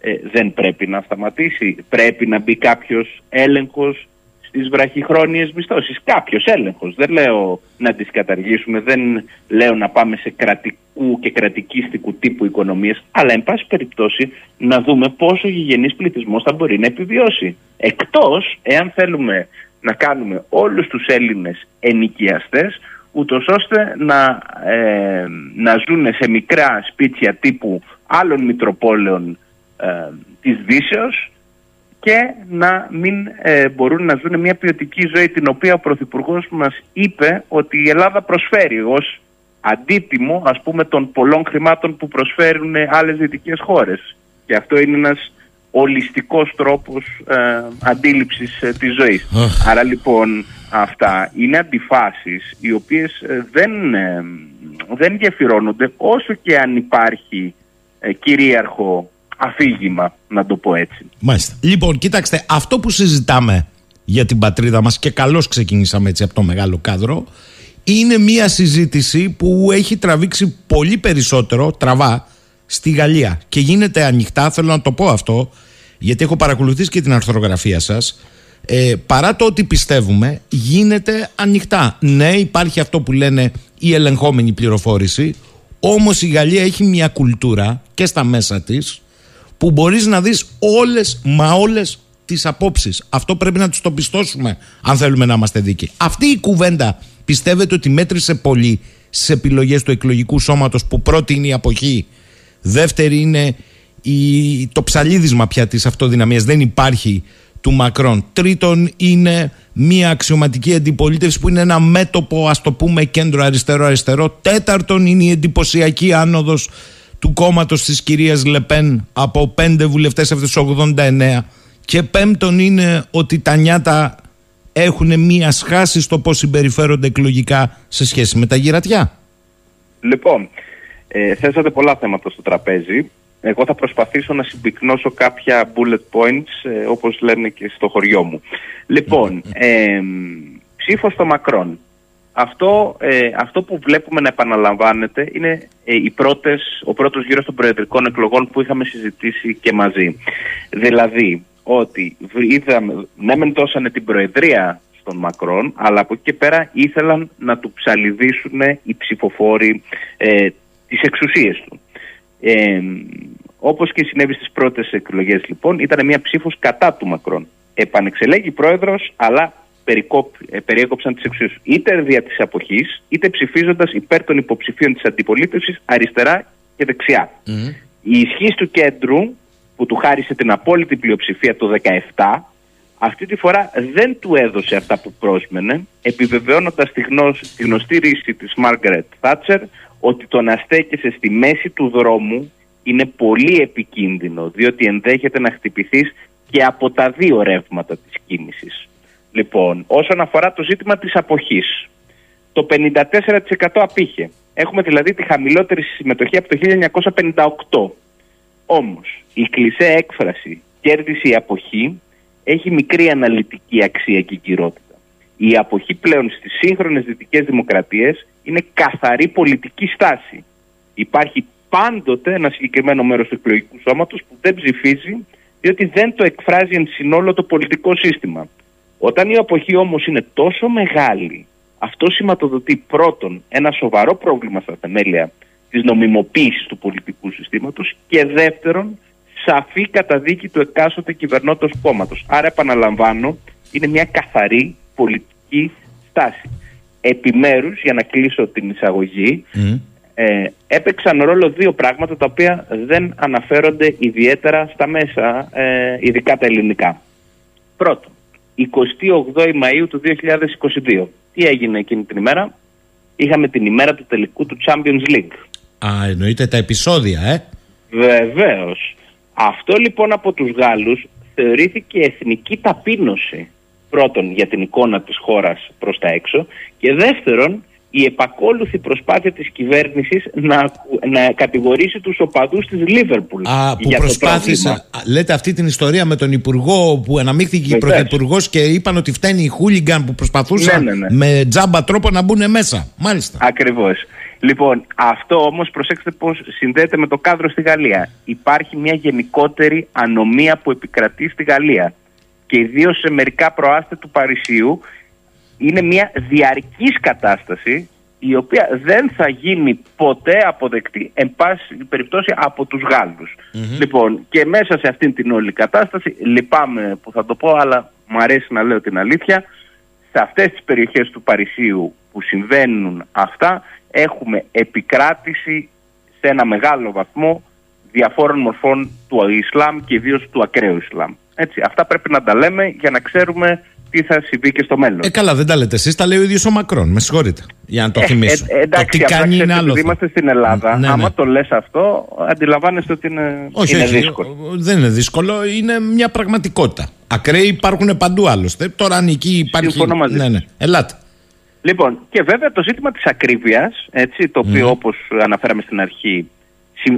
ε, δεν πρέπει να σταματήσει. Πρέπει να μπει κάποιος έλεγχος στις βραχυχρόνιες μισθώσεις. Κάποιος έλεγχος. Δεν λέω να τις καταργήσουμε, δεν λέω να πάμε σε κρατικού και κρατικίστικου τύπου οικονομίες, αλλά εν πάση περιπτώσει να δούμε πόσο γηγενής πληθυσμός θα μπορεί να επιβιώσει. Εκτός εάν θέλουμε να κάνουμε όλους τους Έλληνες ενοικιαστές, ούτως ώστε να, ε, να ζουν σε μικρά σπίτια τύπου άλλων μητροπόλεων ε, της Δύσεως και να μην ε, μπορούν να ζουν μια ποιοτική ζωή την οποία ο Πρωθυπουργός μας είπε ότι η Ελλάδα προσφέρει ως αντίτιμο ας πούμε των πολλών χρημάτων που προσφέρουν άλλες δυτικές χώρες. Και αυτό είναι ένας ολιστικός τρόπος ε, αντίληψης ε, της ζωής. Άρα λοιπόν αυτά είναι αντιφάσεις οι οποίες ε, δεν, ε, δεν γεφυρώνονται όσο και αν υπάρχει κυρίαρχο αφήγημα, να το πω έτσι. Μάλιστα. Λοιπόν, κοιτάξτε, αυτό που συζητάμε για την πατρίδα μας και καλώς ξεκινήσαμε έτσι από το μεγάλο κάδρο είναι μια συζήτηση που έχει τραβήξει πολύ περισσότερο τραβά στη Γαλλία και γίνεται ανοιχτά, θέλω να το πω αυτό γιατί έχω παρακολουθήσει και την αρθρογραφία σας ε, παρά το ότι πιστεύουμε γίνεται ανοιχτά ναι υπάρχει αυτό που λένε η ελεγχόμενη πληροφόρηση όμως η Γαλλία έχει μια κουλτούρα και στα μέσα της που μπορείς να δεις όλες μα όλες τις απόψεις. Αυτό πρέπει να τους το πιστώσουμε αν θέλουμε να είμαστε δίκαιοι. Αυτή η κουβέντα πιστεύετε ότι μέτρησε πολύ στις επιλογές του εκλογικού σώματος που πρώτη είναι η αποχή, δεύτερη είναι η, το ψαλίδισμα πια της αυτοδυναμίας, δεν υπάρχει του Μακρόν. Τρίτον είναι μια αξιωματική αντιπολίτευση που είναι ένα μέτωπο ας το πούμε κέντρο αριστερό-αριστερό. Τέταρτον είναι η εντυπωσιακή άνοδος του κόμματος της κυρίας Λεπέν από πέντε βουλευτές από του 89. Και πέμπτον είναι ότι τα νιάτα έχουν μία σχάση στο πώς συμπεριφέρονται εκλογικά σε σχέση με τα γυρατιά. Λοιπόν, ε, θέσατε πολλά θέματα στο τραπέζι. Εγώ θα προσπαθήσω να συμπυκνώσω κάποια bullet points, ε, όπως λένε και στο χωριό μου. Λοιπόν, ε, ψήφο στο Μακρόν. Αυτό, ε, αυτό που βλέπουμε να επαναλαμβάνεται είναι ε, οι πρώτες, ο πρώτος γύρος των προεδρικών εκλογών που είχαμε συζητήσει και μαζί. Δηλαδή ότι είδαμε, ναι μεν δώσανε την προεδρία στον Μακρόν, αλλά από εκεί και πέρα ήθελαν να του ψαλιδίσουν οι ψηφοφόροι ε, τις εξουσίες του. Ε, όπως και συνέβη στις πρώτες εκλογές λοιπόν, ήταν μια ψήφος κατά του Μακρόν. Επανεξελέγει πρόεδρος, αλλά ε, περιέκοψαν τις εξουσίες είτε δια της αποχής είτε ψηφίζοντας υπέρ των υποψηφίων της αντιπολίτευσης αριστερά και δεξιά. Η ισχύς του κέντρου που του χάρισε την απόλυτη πλειοψηφία το 17 αυτή τη φορά δεν του έδωσε αυτά που πρόσμενε επιβεβαιώνοντας τη, τη γνωστή ρίση της Μάργαρετ Θάτσερ ότι το να στέκεσαι στη μέση του δρόμου είναι πολύ επικίνδυνο διότι ενδέχεται να χτυπηθείς και από τα δύο ρεύματα της κίνησης. Λοιπόν, όσον αφορά το ζήτημα της αποχής, το 54% απήχε. Έχουμε δηλαδή τη χαμηλότερη συμμετοχή από το 1958. Όμως, η κλισέ έκφραση κέρδισε η αποχή έχει μικρή αναλυτική αξία και κυρότητα. Η αποχή πλέον στις σύγχρονες δυτικές δημοκρατίες είναι καθαρή πολιτική στάση. Υπάρχει πάντοτε ένα συγκεκριμένο μέρος του εκλογικού σώματος που δεν ψηφίζει διότι δεν το εκφράζει εν συνόλο το πολιτικό σύστημα. Όταν η αποχή όμως είναι τόσο μεγάλη, αυτό σηματοδοτεί πρώτον ένα σοβαρό πρόβλημα στα θεμέλια της νομιμοποίησης του πολιτικού συστήματος και δεύτερον σαφή καταδίκη του εκάστοτε κυβερνώτος κόμματος. Άρα επαναλαμβάνω, είναι μια καθαρή πολιτική στάση. Επιμέρους, για να κλείσω την εισαγωγή, ε, έπαιξαν ρόλο δύο πράγματα τα οποία δεν αναφέρονται ιδιαίτερα στα μέσα, ε, ειδικά τα ελληνικά. Πρώτον, 28 Μαΐου του 2022. Τι έγινε εκείνη την ημέρα; Είχαμε την ημέρα του τελικού του Champions League. Α, εννοείται τα επεισόδια, ε. Βεβαίως. Αυτό λοιπόν από τους Γάλλους θεωρήθηκε εθνική ταπείνωση. Πρώτον για την εικόνα της χώρας προς τα έξω και δεύτερον η επακόλουθη προσπάθεια της κυβέρνησης να, να κατηγορήσει τους οπαδούς της Λίβερπουλ. Α, που προσπάθησε. Λέτε αυτή την ιστορία με τον Υπουργό που αναμίχθηκε η Πρωθυπουργός και είπαν ότι φταίνει οι χούλιγκαν που προσπαθούσαν Ναι, ναι, ναι. με τζάμπα τρόπο να μπουν μέσα. Μάλιστα. Ακριβώς. Λοιπόν, αυτό όμως προσέξτε πώς συνδέεται με το κάδρο στη Γαλλία. Υπάρχει μια γενικότερη ανομία που επικρατεί στη Γαλλία και ιδίως σε μερικά προάστια του Παρισίου είναι μια διαρκής κατάσταση η οποία δεν θα γίνει ποτέ αποδεκτή εν πάση περιπτώσει από τους γαλλους Λοιπόν, και μέσα σε αυτήν την όλη κατάσταση, λυπάμαι που θα το πω, αλλά μου αρέσει να λέω την αλήθεια, σε αυτές τις περιοχές του Παρισίου που συμβαίνουν αυτά, έχουμε επικράτηση σε ένα μεγάλο βαθμό διαφόρων μορφών του Ισλάμ και ιδίως του ακραίου Ισλάμ. Έτσι, αυτά πρέπει να τα λέμε για να ξέρουμε τι θα συμβεί και στο μέλλον. Ε, καλά, δεν τα λέτε εσείς, τα λέει ο ίδιος ο Μακρόν. Με συγχωρείτε. Για να το θυμίσω. Ε, εντάξει, το τι απλά κάνει είναι ξέρετε, άλλο. επειδή θέμα. είμαστε στην Ελλάδα, Ναι, άμα ναι. το λες αυτό, αντιλαμβάνεστε ότι είναι, Όχι, είναι όχι, δύσκολο. ο- δεν είναι δύσκολο, είναι μια πραγματικότητα. Ακραίοι υπάρχουν παντού άλλωστε. Τώρα αν εκεί υπάρχει. Συμφωνώ μαζί ναι, σας. ναι. Ελάτε. Λοιπόν, και βέβαια το ζήτημα της ακρίβειας, έτσι, το οποίο όπως αναφέραμε στην αρχή, συμ-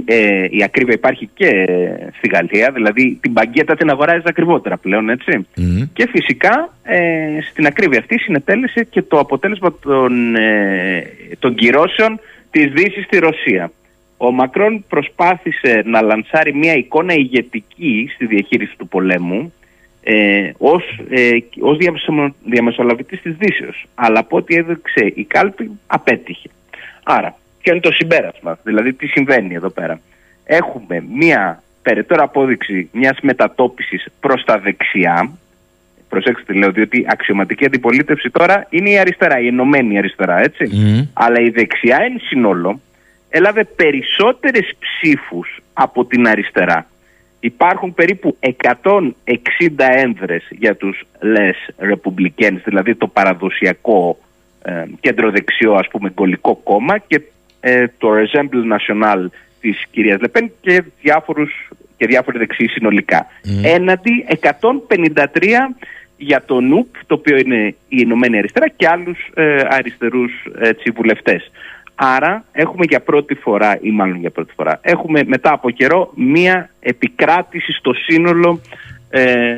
ε, η ακρίβεια υπάρχει και στη Γαλλία, δηλαδή την μπαγκέτα την αγοράζεις ακριβότερα πλέον, έτσι. Μμ. Και φυσικά ε, στην ακρίβεια αυτή συνετέλεσε και το αποτέλεσμα των, ε, των κυρώσεων της Δύσης στη Ρωσία. Ο Μακρόν προσπάθησε να λανσάρει μια εικόνα ηγετική στη διαχείριση του πολέμου ε, ως, ε, ως διαμεσο- διαμεσολαβητής της Δύσεως. Αλλά από ό,τι έδειξε η κάλπη απέτυχε. Άρα, ποιο είναι το συμπέρασμα, δηλαδή τι συμβαίνει εδώ πέρα. Έχουμε μια περαιτέρω απόδειξη μιας μετατόπισης προς τα δεξιά, προσέξτε τι λέω, διότι αξιωματική αντιπολίτευση τώρα είναι η αριστερά, η ενωμένη αριστερά, έτσι. Μμ. Αλλά η δεξιά εν συνόλο έλαβε περισσότερες ψήφους από την αριστερά. Υπάρχουν περίπου 160 ένδρες για τους Les Republicains, δηλαδή το παραδοσιακό ε, κέντρο-δεξιό ας πούμε γκολικό κόμμα και ε, το Resemble National της κυρίας Λεπέν και, διάφορους, και διάφοροι δεξιοί συνολικά. Έναντι 153 για το νουπ, το οποίο είναι η Ηνωμένη Αριστερά και άλλους ε, αριστερούς έτσι, βουλευτές. Άρα έχουμε για πρώτη φορά, ή μάλλον για πρώτη φορά, έχουμε μετά από καιρό μία επικράτηση στο σύνολο ε,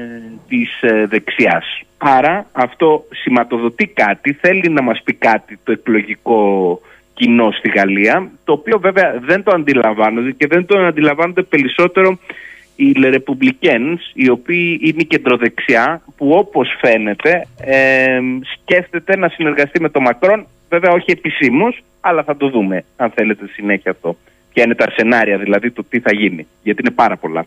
της ε, δεξιάς. Άρα αυτό σηματοδοτεί κάτι, θέλει να μας πει κάτι το εκλογικό κοινό στη Γαλλία, το οποίο βέβαια δεν το αντιλαμβάνονται και δεν το αντιλαμβάνονται περισσότερο οι Republicans, οι οποίοι είναι κεντροδεξιά, που όπως φαίνεται ε, σκέφτεται να συνεργαστεί με τον Μακρόν, βέβαια όχι επισήμως, αλλά θα το δούμε αν θέλετε συνέχεια αυτό. Ποια είναι τα σενάρια δηλαδή το τι θα γίνει, γιατί είναι πάρα πολλά.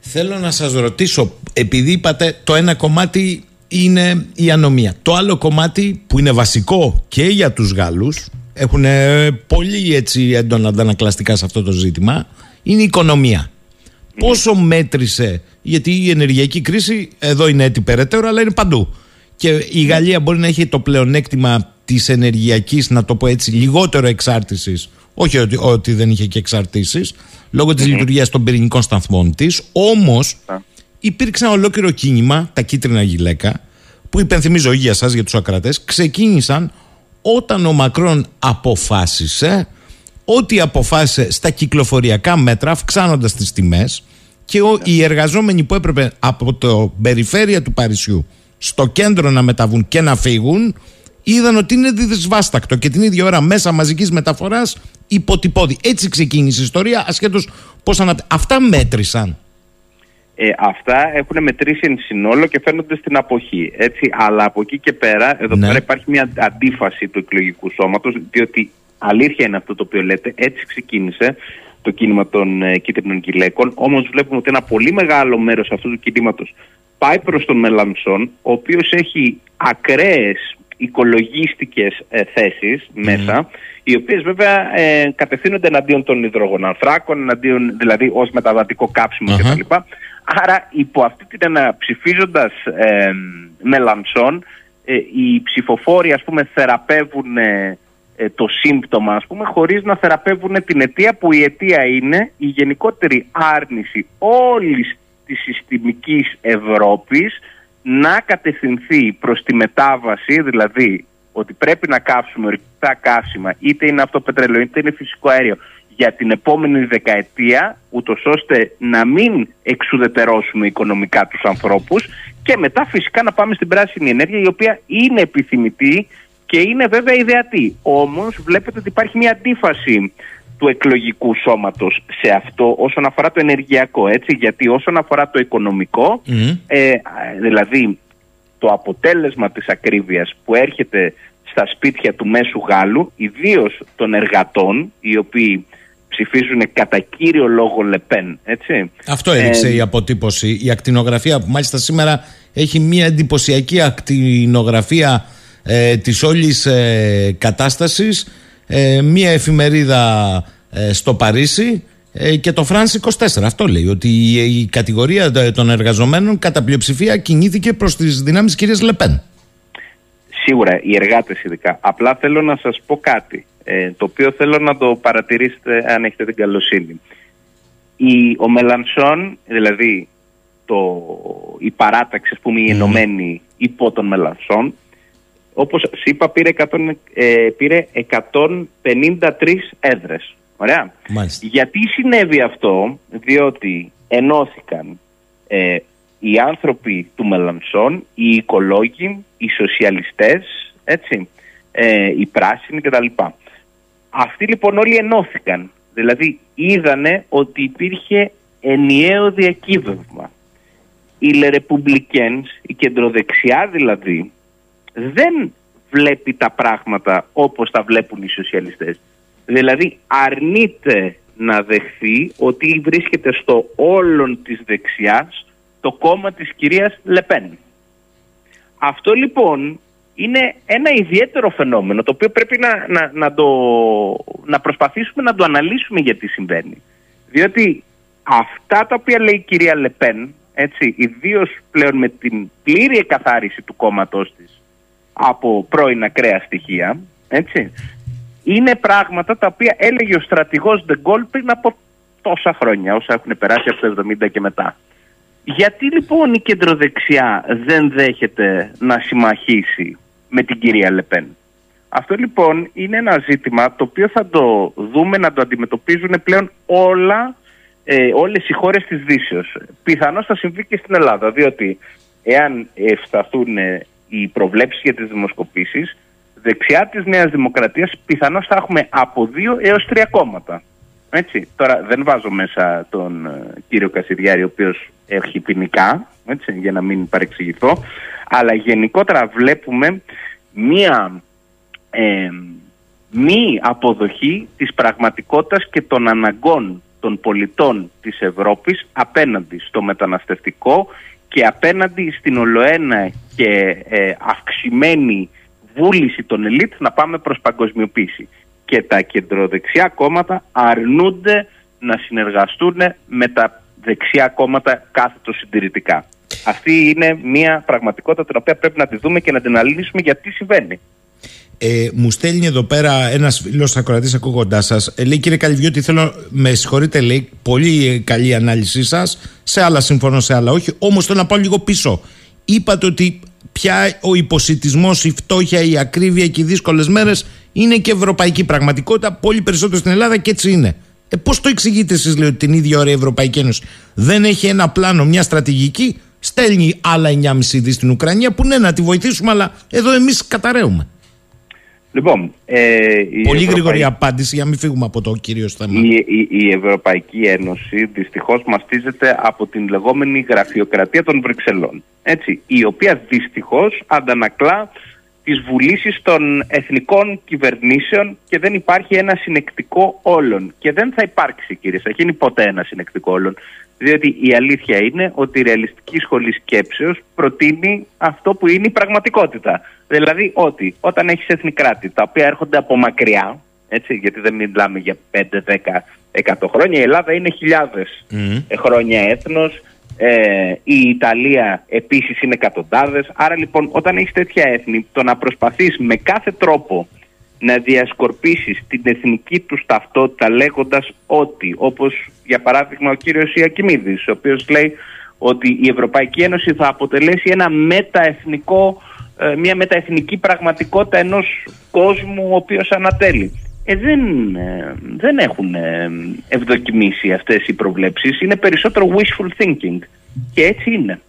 Θέλω να σας ρωτήσω, επειδή είπατε το ένα κομμάτι είναι η ανομία. Το άλλο κομμάτι που είναι βασικό και για τους Γάλλους, έχουν ε, πολύ έτσι έντονα αντανακλαστικά σε αυτό το ζήτημα, είναι η οικονομία. Πόσο μέτρησε, γιατί η ενεργειακή κρίση εδώ είναι έτσι περαιτέρω, αλλά είναι παντού. Και η Γαλλία μπορεί να έχει το πλεονέκτημα της ενεργειακής, να το πω έτσι, λιγότερο εξάρτησης, όχι ότι, ότι δεν είχε και εξαρτήσεις, λόγω της λειτουργίας των πυρηνικών σταθμών της, όμως υπήρξε ένα ολόκληρο κίνημα, τα κίτρινα γυλαίκα, που υπενθυμίζω για σας, για τους ακρατές, ξεκίνησαν όταν ο Μακρόν αποφάσισε ότι αποφάσισε στα κυκλοφοριακά μέτρα, αυξάνοντας τις τιμές και ο, οι εργαζόμενοι που έπρεπε από το περιφέρεια του Παρισιού στο κέντρο να μεταβούν και να φύγουν, είδαν ότι είναι δυσβάστακτο και την ίδια ώρα μέσα μαζικής μεταφοράς υποτυπώδη. Έτσι ξεκίνησε η ιστορία, ασχέτως πώς ανα... Αυτά μέτρησαν. Ε, αυτά έχουν μετρήσει εν συνόλο και φαίνονται στην αποχή. Έτσι, αλλά από εκεί και πέρα, εδώ Ναι. πέρα υπάρχει μια αντίφαση του εκλογικού σώματος, διότι αλήθεια είναι αυτό το οποίο λέτε, έτσι ξεκίνησε το κίνημα των ε, κίτρινων γυλαίκων, όμως βλέπουμε ότι ένα πολύ μεγάλο μέρος αυτού του κινήματος πάει προς τον Μελανσόν, ο οποίος έχει ακραίες οικολογίστικες ε, θέσεις μέσα, οι οποίες βέβαια ε, κατευθύνονται εναντίον των υδρογονανθράκων, εναντίον, δηλαδή ως μεταβατικό κάψιμο Αχα. κτλ. Άρα υπό αυτή την ένα ψηφίζοντας ε, μελανσόν, ε, οι ψηφοφόροι ας πούμε θεραπεύουν ε, ε, το σύμπτωμα ας πούμε χωρίς να θεραπεύουν την αιτία που η αιτία είναι η γενικότερη άρνηση όλης της συστημικής Ευρώπης να κατευθυνθεί προς τη μετάβαση, δηλαδή ότι πρέπει να κάψουμε ορυκτά καύσιμα, είτε είναι αυτό πετρέλαιο είτε είναι φυσικό αέριο, για την επόμενη δεκαετία, ούτως ώστε να μην εξουδετερώσουμε οικονομικά τους ανθρώπους και μετά φυσικά να πάμε στην πράσινη ενέργεια η οποία είναι επιθυμητή και είναι βέβαια ιδεατή. Όμως βλέπετε ότι υπάρχει μια αντίφαση του εκλογικού σώματος σε αυτό όσον αφορά το ενεργειακό, έτσι, γιατί όσον αφορά το οικονομικό, Μμμ. ε, δηλαδή το αποτέλεσμα της ακρίβειας που έρχεται στα σπίτια του μέσου Γάλλου, ιδίως των εργατών, οι οποίοι ψηφίζουν κατά κύριο λόγο Λεπέν, έτσι. Αυτό έδειξε Ε, η αποτύπωση. Η ακτινογραφία που μάλιστα σήμερα έχει μια εντυπωσιακή ακτινογραφία ε, της όλης ε, κατάστασης. Ε, μια εφημερίδα ε, στο Παρίσι ε, και το France 24. Αυτό λέει ότι η, η κατηγορία ε, των εργαζομένων κατά πλειοψηφία κινήθηκε προς τις δυνάμεις της κυρίας Λεπέν. Σίγουρα, οι εργάτες ειδικά. Απλά θέλω να σας πω κάτι, ε, το οποίο θέλω να το παρατηρήσετε αν έχετε την καλοσύνη. Η, ο Μελανσόν, δηλαδή το, η παράταξη, ας πούμε, η ενωμένη υπό τον Μελανσόν, όπως σας είπα, πήρε, 100, ε, πήρε 153 έδρες. Ωραία. Μάλιστα. Γιατί συνέβη αυτό, διότι ενώθηκαν ε, οι άνθρωποι του Μελανσόν, οι οικολόγοι, οι σοσιαλιστές, έτσι, ε, οι πράσινοι κτλ. Αυτοί λοιπόν όλοι ενώθηκαν. Δηλαδή είδανε ότι υπήρχε ενιαίο διακύβευμα. Οι Λερεπουμπλικένς, η κεντροδεξιά δηλαδή, δεν βλέπει τα πράγματα όπως τα βλέπουν οι σοσιαλιστές. Δηλαδή αρνείται να δεχθεί ότι βρίσκεται στο όλον της δεξιάς το κόμμα της κυρίας Λεπέν. Αυτό λοιπόν είναι ένα ιδιαίτερο φαινόμενο το οποίο πρέπει να, να, να, το, να προσπαθήσουμε να το αναλύσουμε γιατί συμβαίνει. Διότι αυτά τα οποία λέει η κυρία Λεπέν, έτσι, ιδίως πλέον με την πλήρη εκαθάριση του κόμματός της από πρώην ακραία στοιχεία, έτσι, είναι πράγματα τα οποία έλεγε ο στρατηγός Ντεγκόλ πριν από τόσα χρόνια, όσα έχουν περάσει από το 70 και μετά. Γιατί λοιπόν η κεντροδεξιά δεν δέχεται να συμμαχίσει με την κυρία Λεπέν. Αυτό λοιπόν είναι ένα ζήτημα το οποίο θα το δούμε να το αντιμετωπίζουν πλέον όλα, ε, όλες οι χώρες της Δύσεως. Πιθανώς θα συμβεί και στην Ελλάδα, διότι εάν ευσταθούν ε, οι προβλέψεις για τις δημοσκοπήσεις, δεξιά της Νέας Δημοκρατίας πιθανώς θα έχουμε από δύο έως τρία κόμματα. Έτσι. Τώρα δεν βάζω μέσα τον ε, κύριο Κασιδιάρη, ο οποίος έχει ποινικά, έτσι, για να μην παρεξηγηθώ, αλλά γενικότερα βλέπουμε μία ε, μη αποδοχή της πραγματικότητας και των αναγκών των πολιτών της Ευρώπης απέναντι στο μεταναστευτικό και απέναντι στην ολοένα και ε, αυξημένη βούληση των ελίτ να πάμε προς παγκοσμιοποίηση. Και τα κεντροδεξιά κόμματα αρνούνται να συνεργαστούν με τα δεξιά κόμματα κάθετος συντηρητικά. Αυτή είναι μια πραγματικότητα την οποία πρέπει να τη δούμε και να την αναλύσουμε γιατί συμβαίνει. Ε, μου στέλνει εδώ πέρα ένας φίλος ακροατής ακούγοντάς σας. Ε, λέει κύριε Καλυβιώτη, θέλω, με συγχωρείτε, λέει, πολύ καλή ανάλυση σας. Σε άλλα συμφωνώ, σε άλλα όχι. Όμως θέλω να πάω λίγο πίσω. Είπατε ότι πια ο υποσυτισμός, η φτώχεια, η ακρίβεια και οι δύσκολες μέρες είναι και ευρωπαϊκή πραγματικότητα. Πολύ περισσότερο στην Ελλάδα και έτσι είναι. Ε, Πώς το εξηγείτε εσείς, λέει, ότι την ίδια ώρα η Ευρωπαϊκή Ένωση δεν έχει ένα πλάνο, μια στρατηγική, στέλνει άλλα 9,5 δις στην Ουκρανία που ναι, να τη βοηθήσουμε, αλλά εδώ εμείς καταραίουμε. Λοιπόν, ε, η Πολύ Ευρωπαϊκή- γρήγορη απάντηση για να μην φύγουμε από το κύριο θέμα. Η, η, η Ευρωπαϊκή Ένωση δυστυχώς μαστίζεται από την λεγόμενη γραφειοκρατία των Βρυξελών. Έτσι, η οποία δυστυχώς αντανακλά τις βουλήσεις των εθνικών κυβερνήσεων και δεν υπάρχει ένα συνεκτικό όλων. Και δεν θα υπάρξει κύριε Σαχίνη ποτέ ένα συνεκτικό όλων. Διότι η αλήθεια είναι ότι η ρεαλιστική σχολή σκέψεως προτείνει αυτό που είναι η πραγματικότητα. Δηλαδή ότι όταν έχεις εθνικά κράτη τα οποία έρχονται από μακριά, έτσι, γιατί δεν μιλάμε για 5, 10, 100 χρόνια, η Ελλάδα είναι χιλιάδες χρόνια έθνος, ε, η Ιταλία επίσης είναι εκατοντάδες. Άρα λοιπόν όταν έχεις τέτοια έθνη, το να προσπαθείς με κάθε τρόπο να διασκορπίσεις την εθνική τους ταυτότητα λέγοντας ότι, όπως για παράδειγμα ο κύριος Ιακημίδης, ο οποίος λέει ότι η Ευρωπαϊκή Ένωση θα αποτελέσει ένα μεταεθνικό, ε, μια μεταεθνική πραγματικότητα ενός κόσμου ο οποίος ανατέλει. Ε, δεν, ε, δεν έχουν ε, ευδοκιμήσει αυτές οι προβλέψεις. Είναι περισσότερο wishful thinking. Και έτσι είναι.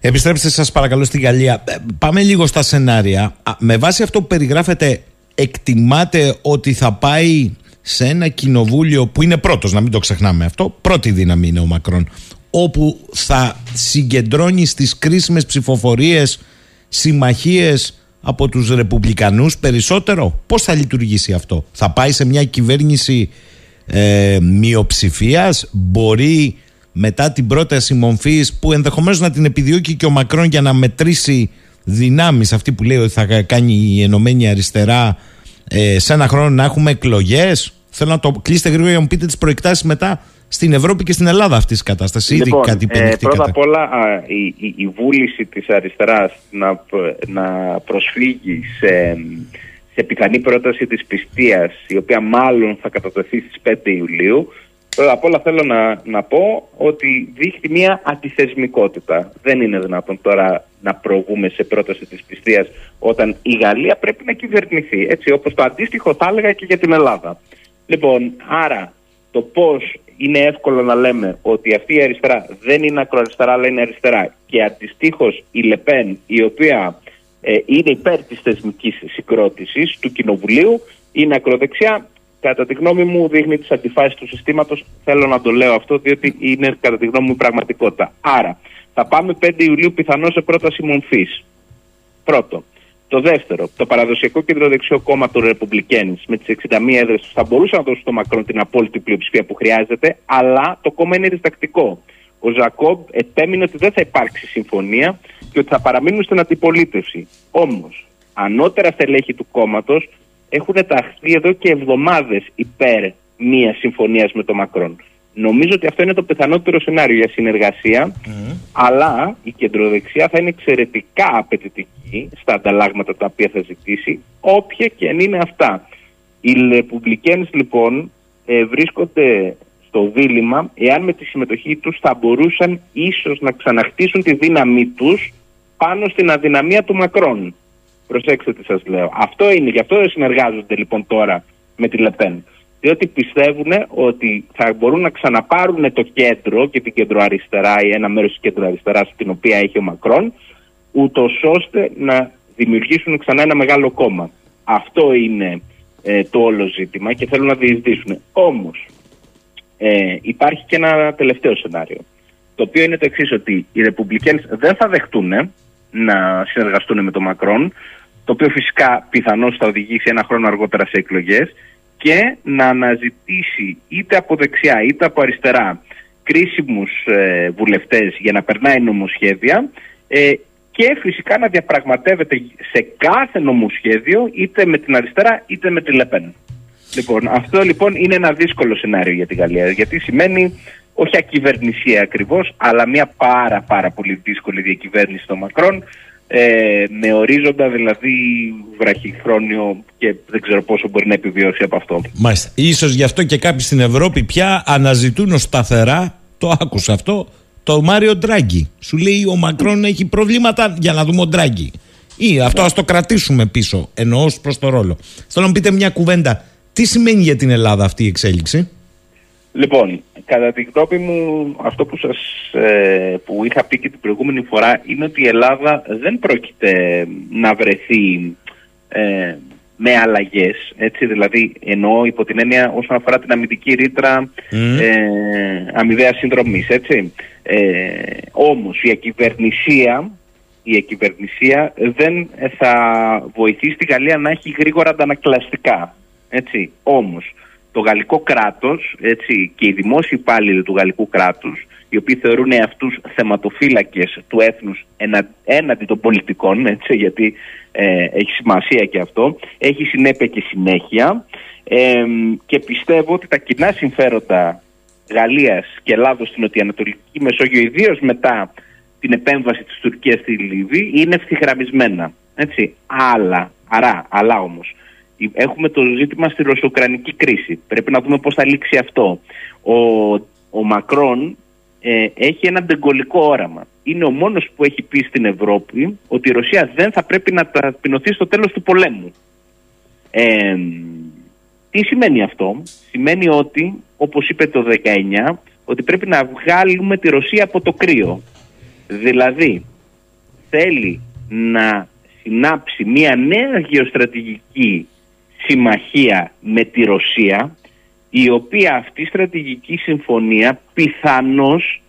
Επιστρέψτε σας παρακαλώ στην Γαλλία. Πάμε λίγο στα σενάρια. Με βάση αυτό που περιγράφετε, εκτιμάτε ότι θα πάει σε ένα κοινοβούλιο που είναι πρώτος, να μην το ξεχνάμε αυτό, πρώτη δύναμη είναι ο Μακρόν, όπου θα συγκεντρώνει στις κρίσιμες ψηφοφορίες συμμαχίες από τους Ρεπουμπλικανούς περισσότερο; Πώς θα λειτουργήσει αυτό; Θα πάει σε μια κυβέρνηση ε, μειοψηφίας; Μπορεί μετά την πρόταση μομφής που ενδεχομένως να την επιδιώκει και ο Μακρόν για να μετρήσει δυνάμεις αυτή που λέει ότι θα κάνει η Ενωμένη Αριστερά ε, σε ένα χρόνο να έχουμε εκλογές; Θέλω να το κλείσετε γρήγορα για να μου πείτε τις προεκτάσεις μετά στην Ευρώπη και στην Ελλάδα αυτής της κατάστασης. Λοιπόν, Ήδη κάτι ε, πρώτα απ' όλα η, η, η, βούληση της αριστεράς να, να προσφύγει σε, σε πιθανή πρόταση της πιστείας η οποία μάλλον θα κατατεθεί στις 5 Ιουλίου Πρώτα απ' όλα θέλω να, να πω ότι δείχνει μια αντιθεσμικότητα. Δεν είναι δυνατόν τώρα να προβούμε σε πρόταση της πιστείας όταν η Γαλλία πρέπει να κυβερνηθεί. Έτσι όπως το αντίστοιχο θα έλεγα και για την Ελλάδα. Λοιπόν, άρα το πώς είναι εύκολο να λέμε ότι αυτή η αριστερά δεν είναι ακροαριστερά αλλά είναι αριστερά. Και αντιστοίχως η Λεπέν η οποία ε, είναι υπέρ της θεσμικής συγκρότησης του Κοινοβουλίου είναι ακροδεξιά. Κατά τη γνώμη μου δείχνει τις αντιφάσεις του συστήματος. Θέλω να το λέω αυτό διότι είναι κατά τη γνώμη μου πραγματικότητα. Άρα θα πάμε 5 Ιουλίου πιθανώς σε πρόταση μομφής πρώτο το δεύτερο, το παραδοσιακό κεντροδεξιό κόμμα του Ρεπουμπλικέν με τις 61 έδρες τους θα μπορούσε να δώσει στο Μακρόν την απόλυτη πλειοψηφία που χρειάζεται, αλλά το κόμμα είναι διστακτικό. Ο Ζακόμπ επέμεινε ότι δεν θα υπάρξει συμφωνία και ότι θα παραμείνουν στην αντιπολίτευση. Όμως, ανώτερα στελέχη του κόμματος έχουν ταχθεί εδώ και εβδομάδες υπέρ μίας συμφωνίας με τον Μακρόν. Νομίζω ότι αυτό είναι το πιθανότερο σενάριο για συνεργασία, αλλά η κεντροδεξιά θα είναι εξαιρετικά απαιτητική στα ανταλλάγματα τα οποία θα ζητήσει, όποια και αν είναι αυτά. Οι Ρεπουμπλικένες λοιπόν ε, βρίσκονται στο δίλημα εάν με τη συμμετοχή τους θα μπορούσαν ίσως να ξαναχτίσουν τη δύναμή τους πάνω στην αδυναμία του Μακρόν. Προσέξτε τι σας λέω. Αυτό είναι, γι' αυτό συνεργάζονται λοιπόν τώρα με τη Λεπέν διότι πιστεύουν ότι θα μπορούν να ξαναπάρουν το κέντρο και την κεντροαριστερά ή ένα μέρος της κεντροαριστεράς την οποία έχει ο Μακρόν, ούτως ώστε να δημιουργήσουν ξανά ένα μεγάλο κόμμα. Αυτό είναι ε, το όλο ζήτημα και θέλουν να διεισδύσουν. Όμως ε, υπάρχει και ένα τελευταίο σενάριο, το οποίο είναι το εξής ότι οι Ρεπουμπλικένες δεν θα δεχτούν να συνεργαστούν με τον Μακρόν, το οποίο φυσικά πιθανώς θα οδηγήσει ένα χρόνο αργότερα σε εκλογές και να αναζητήσει είτε από δεξιά είτε από αριστερά κρίσιμους ε, βουλευτές για να περνάει νομοσχέδια ε, και φυσικά να διαπραγματεύεται σε κάθε νομοσχέδιο είτε με την αριστερά είτε με τη Λεπέν. Λοιπόν, αυτό λοιπόν είναι ένα δύσκολο σενάριο για τη Γαλλία γιατί σημαίνει όχι ακυβερνησία ακριβώς αλλά μια πάρα πάρα πολύ δύσκολη διακυβέρνηση των Μακρόν ε, με ορίζοντα δηλαδή βραχυχρόνιο και δεν ξέρω πόσο μπορεί να επιβιώσει από αυτό. Μάλιστα. Ίσως γι' αυτό και κάποιοι στην Ευρώπη πια αναζητούν σταθερά, το άκουσα αυτό, το Μάριο Ντράγκη. Σου λέει ο Μακρόν έχει προβλήματα για να δούμε ο Ντράγκη. Ή αυτό ας το κρατήσουμε πίσω, εννοώ προς το ρόλο. Θέλω να πείτε μια κουβέντα. Τι σημαίνει για την Ελλάδα αυτή η εξέλιξη; Λοιπόν, κατά την γνώμη μου, αυτό που, σας, ε, που είχα πει και την προηγούμενη φορά είναι ότι η Ελλάδα δεν πρόκειται να βρεθεί ε, με αλλαγές. Δηλαδή, εννοώ υπό την έννοια όσον αφορά την αμυντική ρήτρα mm. ε, αμοιβαία συνδρομή. Ε, Όμως η ακυβερνησία η εκυβερνησία δεν θα βοηθήσει τη Γαλλία να έχει γρήγορα αντανακλαστικά. Έτσι. Όμως, το γαλλικό κράτος έτσι, και οι δημόσιοι υπάλληλοι του γαλλικού κράτους οι οποίοι θεωρούν αυτούς θεματοφύλακες του έθνους έναντι των πολιτικών, έτσι, γιατί ε, έχει σημασία και αυτό, έχει συνέπεια και συνέχεια ε, και πιστεύω ότι τα κοινά συμφέροντα Γαλλίας και Ελλάδος στην Νοτιοανατολική Μεσόγειο, ιδίως μετά την επέμβαση της Τουρκίας στη Λιβύη, είναι ευθυγραμμισμένα. Έτσι. Αλλά, αρά, αλλά όμως, έχουμε το ζήτημα στη ρωσοκρανική κρίση. Πρέπει να δούμε πώς θα λήξει αυτό. Ο, ο Μακρόν ε, έχει ένα ντεγκολικό όραμα. Είναι ο μόνος που έχει πει στην Ευρώπη ότι η Ρωσία δεν θα πρέπει να ταπεινωθεί στο τέλος του πολέμου. Ε, τι σημαίνει αυτό; Σημαίνει ότι, όπως είπε το 19, ότι πρέπει να βγάλουμε τη Ρωσία από το κρύο. Δηλαδή, θέλει να συνάψει μια νέα γεωστρατηγική συμμαχία με τη Ρωσία η οποία αυτή η στρατηγική συμφωνία πιθανώς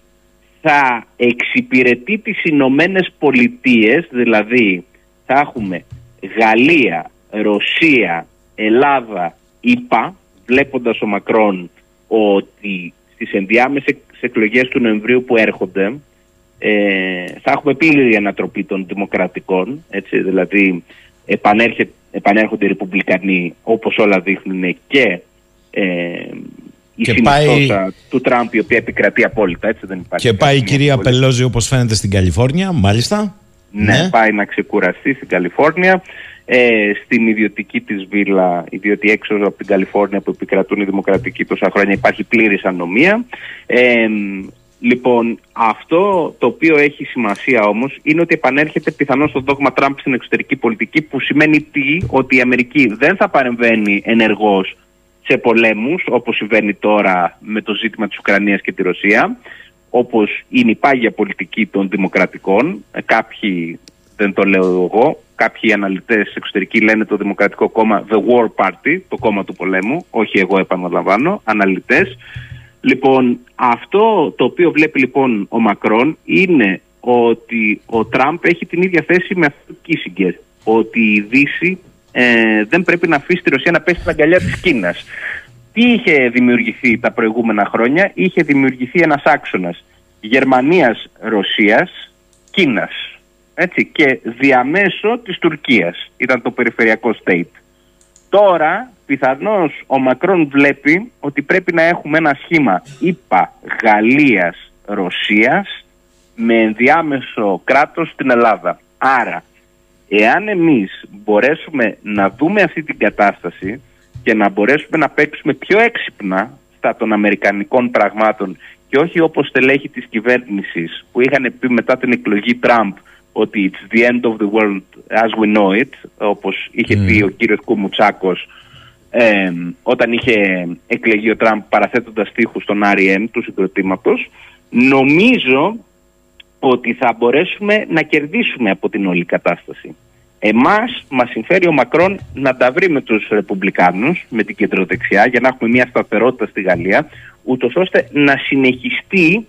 θα εξυπηρετεί τις Ηνωμένες Πολιτείες, δηλαδή θα έχουμε Γαλλία, Ρωσία, Ελλάδα, ΙΠΑ, βλέποντας ο Μακρόν ότι στις ενδιάμεσες εκλογές του Νοεμβρίου που έρχονται ε, θα έχουμε πλήρη ανατροπή των δημοκρατικών, έτσι, δηλαδή επανέρχονται οι Ρεπουμπλικανοί όπως όλα δείχνουν και ε, η και πάει... του Τραμπ η οποία επικρατεί απόλυτα. Έτσι δεν υπάρχει και πάει η κυρία Πελόζη όπως φαίνεται στην Καλιφόρνια, μάλιστα. Ναι, ναι, πάει να ξεκουραστεί στην Καλιφόρνια. Ε, στην ιδιωτική της βίλα, ιδιωτική έξω από την Καλιφόρνια που επικρατούν οι δημοκρατικοί τόσα χρόνια υπάρχει πλήρης ανομία. Ε, λοιπόν, αυτό το οποίο έχει σημασία όμως είναι ότι επανέρχεται πιθανώς το δόγμα Τραμπ στην εξωτερική πολιτική που σημαίνει τι, ότι η Αμερική δεν θα παρεμβαίνει ενεργώς σε πολέμους όπως συμβαίνει τώρα με το ζήτημα της Ουκρανίας και τη Ρωσία όπως είναι η πάγια πολιτική των δημοκρατικών. Ε, κάποιοι δεν το λέω εγώ κάποιοι αναλυτές εξωτερικοί λένε το Δημοκρατικό Κόμμα The War Party το κόμμα του πολέμου όχι εγώ επαναλαμβάνω αναλυτές λοιπόν αυτό το οποίο βλέπει λοιπόν ο Μακρόν είναι ότι ο Τραμπ έχει την ίδια θέση με αυτό του Κίσιγκερ ότι η Δύση ε, δεν πρέπει να αφήσει τη Ρωσία να πέσει στην αγκαλιά της Κίνας. Τι είχε δημιουργηθεί τα προηγούμενα χρόνια, είχε δημιουργηθεί ένας άξονας Γερμανίας-Ρωσίας, Κίνας. Έτσι, και διαμέσω της Τουρκίας ήταν το περιφερειακό state. Τώρα πιθανώς ο Μακρόν βλέπει ότι πρέπει να έχουμε ένα σχήμα ΙΠΑ Γαλλίας Ρωσίας με ενδιάμεσο κράτος στην Ελλάδα. Άρα Εάν εμείς μπορέσουμε να δούμε αυτή την κατάσταση και να μπορέσουμε να παίξουμε πιο έξυπνα στα των αμερικανικών πραγμάτων και όχι όπως τελέχη της κυβέρνησης που είχαν πει μετά την εκλογή Τραμπ ότι it's the end of the world as we know it όπως είχε πει ναι. ο κύριος Κουμουτσάκος όταν είχε εκλεγεί ο Τραμπ παραθέτοντας στίχους στον R.E.M. του συγκροτήματος νομίζω ότι θα μπορέσουμε να κερδίσουμε από την όλη κατάσταση. Εμάς μας συμφέρει ο Μακρόν να τα βρει με τους Ρεπουμπλικάνους, με την κεντροδεξιά, για να έχουμε μια σταθερότητα στη Γαλλία, ούτως ώστε να συνεχιστεί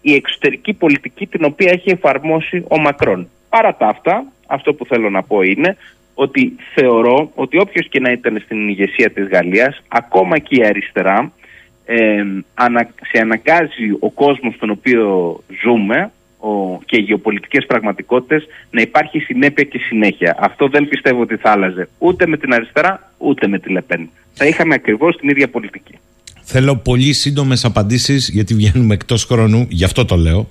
η εξωτερική πολιτική την οποία έχει εφαρμόσει ο Μακρόν. Παρά τα αυτά, αυτό που θέλω να πω είναι ότι θεωρώ ότι όποιος και να ήταν στην ηγεσία της Γαλλίας, ακόμα και η αριστερά, ε, σε αναγκάζει ο κόσμος στον οποίο ζούμε ο, και οι γεωπολιτικές πραγματικότητες να υπάρχει συνέπεια και συνέχεια. Αυτό δεν πιστεύω ότι θα άλλαζε ούτε με την αριστερά ούτε με τη Λεπέν. Θα είχαμε ακριβώς την ίδια πολιτική. Θέλω πολύ σύντομες απαντήσεις γιατί βγαίνουμε εκτός χρόνου, γι' αυτό το λέω.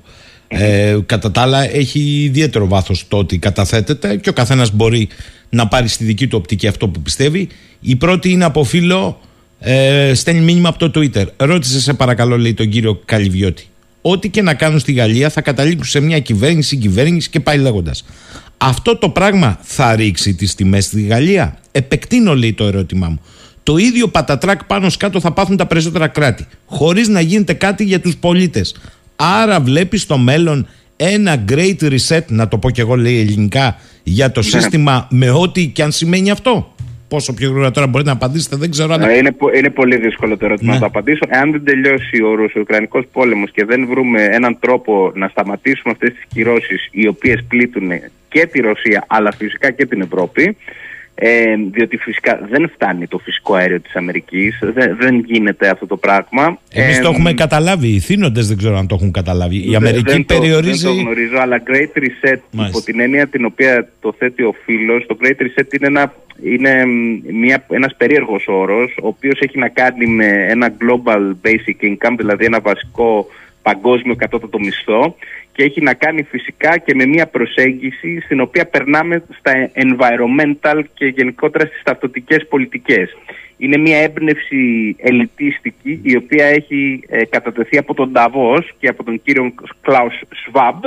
Ε, κατά τα άλλα έχει ιδιαίτερο βάθος το ότι καταθέτεται και ο καθένας μπορεί να πάρει στη δική του οπτική αυτό που πιστεύει. Η πρώτη είναι από φίλο ε, στέλνει μήνυμα από το Twitter. Ρώτησε σε παρακαλώ, λέει τον κύριο Καλυβιώτη. Ό,τι και να κάνουν στη Γαλλία θα καταλήξουν σε μια κυβέρνηση, κυβέρνηση και πάει λέγοντας. Αυτό το πράγμα θα ρίξει τις τιμές στη Γαλλία; Επεκτείνω, λέει το ερώτημά μου. Το ίδιο πατατράκ πάνω σκάτω θα πάθουν τα περισσότερα κράτη. Χωρίς να γίνεται κάτι για τους πολίτες. Άρα βλέπεις στο μέλλον ένα great reset, να το πω και εγώ λέει ελληνικά, για το ναι. σύστημα με ό,τι και αν σημαίνει αυτό. πόσο πιο γρήγορα τώρα μπορείτε να απαντήσετε, δεν ξέρω αν. Ε, Είναι, πο- είναι πολύ δύσκολο το ερώτημα Ναι. να το απαντήσω. Εάν δεν τελειώσει ο Ρωσο-Ουκρανικό πόλεμος και δεν βρούμε έναν τρόπο να σταματήσουμε αυτές τις κυρώσεις οι οποίες πλήττουν και τη Ρωσία αλλά φυσικά και την Ευρώπη. Ε, διότι φυσικά δεν φτάνει το φυσικό αέριο της Αμερικής, δεν, δεν γίνεται αυτό το πράγμα. Εμείς Ε, το έχουμε καταλάβει. Οι θύνοντες δεν ξέρω αν το έχουν καταλάβει. Η δεν- Αμερική δεν το- περιορίζει. Δεν το γνωρίζω, αλλά Great Reset Μάλιστα. υπό την έννοια την οποία το θέτει ο φίλος, το Great Reset είναι, ένα, είναι μια, ένας περίεργος όρος, ο οποίος έχει να κάνει με ένα Global Basic Income, δηλαδή ένα βασικό παγκόσμιο κατώτατο μισθό και έχει να κάνει φυσικά και με μια προσέγγιση στην οποία περνάμε στα environmental και γενικότερα στις ταυτοτικές πολιτικές. Είναι μια έμπνευση ελιτίστικη η οποία έχει ε, κατατεθεί από τον Νταβός και από τον κύριο Κλάους Σβάμπ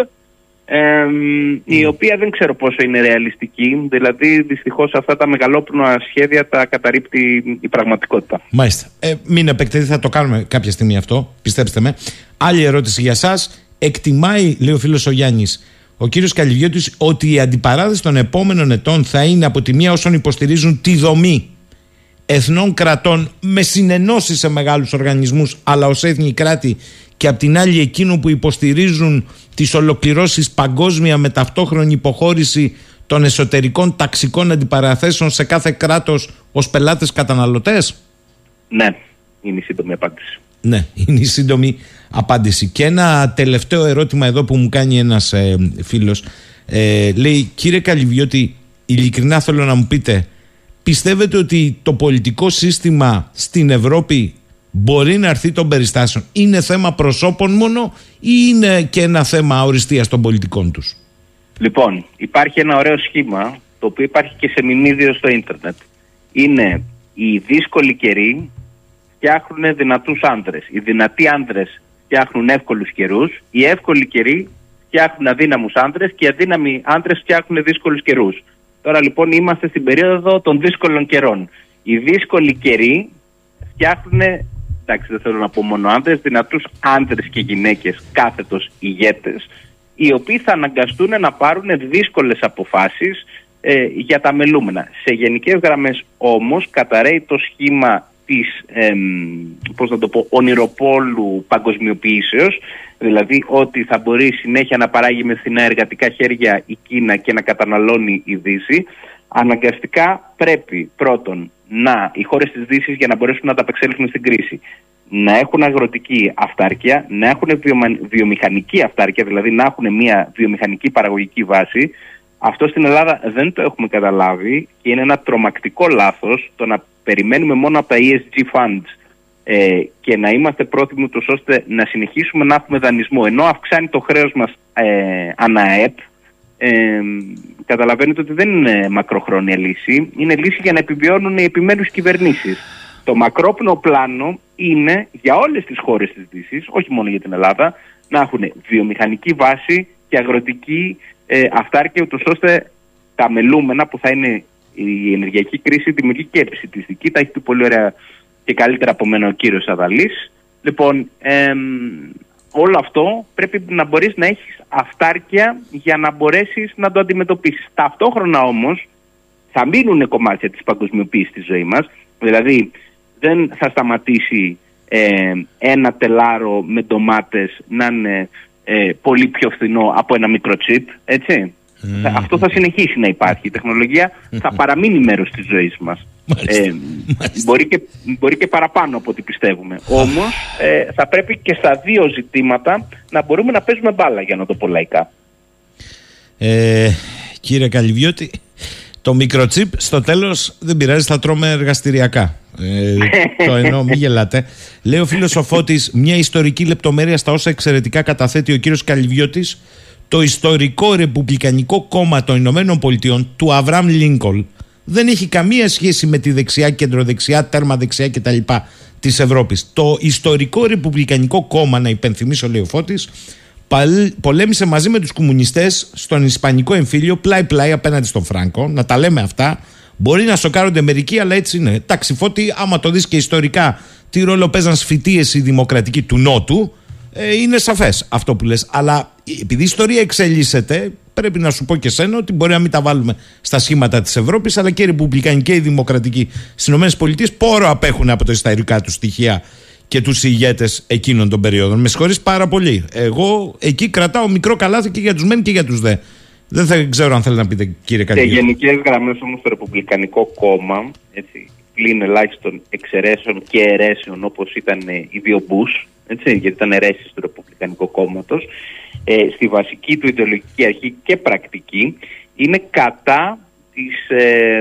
εμ, η οποία δεν ξέρω πόσο είναι ρεαλιστική δηλαδή δυστυχώς αυτά τα μεγαλόπνοα σχέδια τα καταρρύπτει η πραγματικότητα. Μάλιστα. Ε, μην επεκτεθεί, θα το κάνουμε κάποια στιγμή αυτό. Πιστέψτε με. Άλλη ερώτηση για εσά. Εκτιμάει, λέει ο φίλος ο Γιάννης, ο κύριος Καλυβιώτη, ότι η αντιπαράθεση των επόμενων ετών θα είναι από τη μία όσων υποστηρίζουν τη δομή εθνών κρατών με συνενώσεις σε μεγάλους οργανισμούς αλλά ως έθνη κράτη και απ' την άλλη εκείνου που υποστηρίζουν τις ολοκληρώσεις παγκόσμια με ταυτόχρονη υποχώρηση των εσωτερικών ταξικών αντιπαραθέσεων σε κάθε κράτος ως πελάτες καταναλωτές. Ναι, είναι η σύντομη απάντηση. Ναι, είναι η σύντομη απάντηση. Και ένα τελευταίο ερώτημα εδώ που μου κάνει ένας ε, φίλος. Ε, λέει, κύριε Καλυβιώτη, ειλικρινά θέλω να μου πείτε, πιστεύετε ότι το πολιτικό σύστημα στην Ευρώπη μπορεί να έρθει των περιστάσεων; Είναι θέμα προσώπων μόνο ή είναι και ένα θέμα οριστείας των πολιτικών τους; Λοιπόν, υπάρχει ένα ωραίο σχήμα το οποίο υπάρχει και σε μιμίδιο στο ίντερνετ. Είναι οι δύσκολοι καιροί φτιάχνουν δυνατούς άντρες. Οι δυνατοί άντρες φτιάχνουν εύκολους καιρούς. Οι εύκολοι καιροί φτιάχνουν αδύναμους άντρες και οι αδύναμοι άντρες φτιάχνουν δύσκολους καιρούς. Τώρα λοιπόν είμαστε στην περίοδο των δύσκολων καιρών. Οι δύσκολοι καιροί φτιάχνουν, εντάξει δεν θέλω να πω μόνο άντρες, δυνατούς άντρες και γυναίκες κάθετος ηγέτες, οι οποίοι θα αναγκαστούν να πάρουν δύσκολες αποφάσεις ε, για τα μελούμενα. Σε γενικές γραμμές όμως καταραίει το σχήμα της, εμ, πώς να το πω, ονειροπόλου παγκοσμιοποιήσεως, δηλαδή ότι θα μπορεί συνέχεια να παράγει με φθηνά εργατικά χέρια η Κίνα και να καταναλώνει η Δύση, αναγκαστικά πρέπει πρώτον να οι χώρες της Δύσης για να μπορέσουν να ανταπεξέλθουν στην κρίση να έχουν αγροτική αυτάρκεια, να έχουν βιομα- βιομηχανική αυτάρκεια, δηλαδή να έχουν μια βιομηχανική παραγωγική βάση. Αυτό στην Ελλάδα δεν το έχουμε καταλάβει και είναι ένα τρομακτικό λάθος το να περιμένουμε μόνο από τα ESG funds ε, και να είμαστε πρόθυμοι ούτως ώστε να συνεχίσουμε να έχουμε δανεισμό. Ενώ αυξάνει το χρέος μας ε, αναέπ ε, καταλαβαίνετε ότι δεν είναι μακροχρόνια λύση. Είναι λύση για να επιβιώνουν οι επιμέρους κυβερνήσεις. Το μακρόπνο πλάνο είναι για όλες τις χώρες της Δύσης, όχι μόνο για την Ελλάδα, να έχουν βιομηχανική βάση και αγροτική ε, αυτάρκεια, ούτως ώστε τα μελούμενα που θα είναι η ενεργειακή κρίση δημιουργεί και επιστημιστική. Τα έχει πει πολύ ωραία και καλύτερα από μένα ο κύριος Αδαλής. Λοιπόν, εμ, όλο αυτό πρέπει να μπορείς να έχεις αυτάρκεια για να μπορέσεις να το αντιμετωπίσεις. Ταυτόχρονα όμως θα μείνουν κομμάτια της παγκοσμιοποίησης στη ζωή μας. Δηλαδή δεν θα σταματήσει ε, ένα τελάρο με ντομάτες να είναι ε, πολύ πιο φθηνό από ένα μικρό τσίπ, έτσι. Θα- Αυτό θα συνεχίσει να υπάρχει. Η τεχνολογία θα παραμείνει μέρος της ζωής μας. Μάλιστα. Ε, μπορεί, και, μπορεί και παραπάνω από ό,τι πιστεύουμε. Όμως ε, θα πρέπει και στα δύο ζητήματα να μπορούμε να παίζουμε μπάλα για να το πω λαϊκά. Ε, κύριε Καλυβιώτη, το μικροτσίπ στο τέλος δεν πειράζει, θα τρώμε εργαστηριακά. Ε, το εννοώ, μην γελάτε. Λέει ο φίλος ο Φώτης, μια ιστορική λεπτομέρεια στα όσα εξαιρετικά καταθέτει ο κύριος Καλυβιώτης, το ιστορικό ρεπουμπλικανικό κόμμα των Ηνωμένων Πολιτειών του Αβραμ Λίνκολ δεν έχει καμία σχέση με τη δεξιά, κεντροδεξιά, τέρμα δεξιά κτλ. της Ευρώπης. Το ιστορικό ρεπουμπλικανικό κόμμα, να υπενθυμίσω, λέει ο Φώτης, παλ- πολέμησε μαζί με τους κομμουνιστές στον Ισπανικό εμφύλιο πλάι-πλάι απέναντι στον Φράγκο. Να τα λέμε αυτά. Μπορεί να σοκάρονται μερικοί, αλλά έτσι είναι. Εντάξει, Φώτη, άμα το δεις και ιστορικά τι ρόλο παίζαν σφυτίες οι δημοκρατικοί του Νότου, ε, είναι σαφές αυτό που λες. Αλλά επειδή η ιστορία εξελίσσεται, πρέπει να σου πω και σένα ότι μπορεί να μην τα βάλουμε στα σχήματα της Ευρώπης, αλλά και οι Ρεπουμπλικανοί και οι Δημοκρατικοί στις ΗΠΑ πόρο απέχουν από τα ιστορικά τους στοιχεία και τους ηγέτες εκείνων των περίοδων. Με συγχωρείς πάρα πολύ. Εγώ εκεί κρατάω μικρό καλάθι και για τους μεν και για τους δε. Δεν θα ξέρω αν θέλει να πείτε, κύριε Καντήλο. Σε γενικές γραμμές όμως το Ρεπουμπλικανικό κόμμα, έτσι, πλην ελάχιστον εξαιρέσεων και αιρέσεων όπως ήταν οι δύο Μπούς, έτσι, γιατί ήταν αιρέσεις του Ρεπουμπλικανικού κόμματος, ε, στη βασική του ιδεολογική αρχή και πρακτική, είναι κατά της, ε,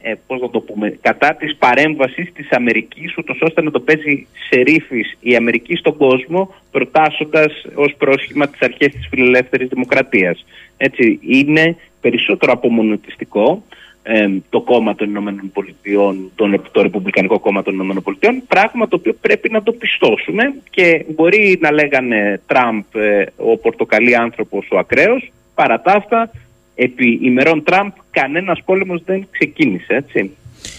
ε, πώς να το πούμε, κατά της παρέμβασης της Αμερικής ούτως ώστε να το παίζει σε ρήφης η Αμερική στον κόσμο προτάσσοντας ως πρόσχημα τις αρχές της φιλελεύθερης δημοκρατίας. Έτσι, είναι περισσότερο απομονωτιστικό ε, το κόμμα των Ηνωμένων Πολιτειών, το, το Ρεπουμπλικανικό κόμμα των Ηνωμένων Πολιτειών, πράγμα το οποίο πρέπει να το πιστώσουμε και μπορεί να λέγανε Τραμπ ε, ο πορτοκαλί άνθρωπος ο ακραίος, παρά τα αυτά επί ημερών Τραμπ κανένας πόλεμος δεν ξεκίνησε, έτσι.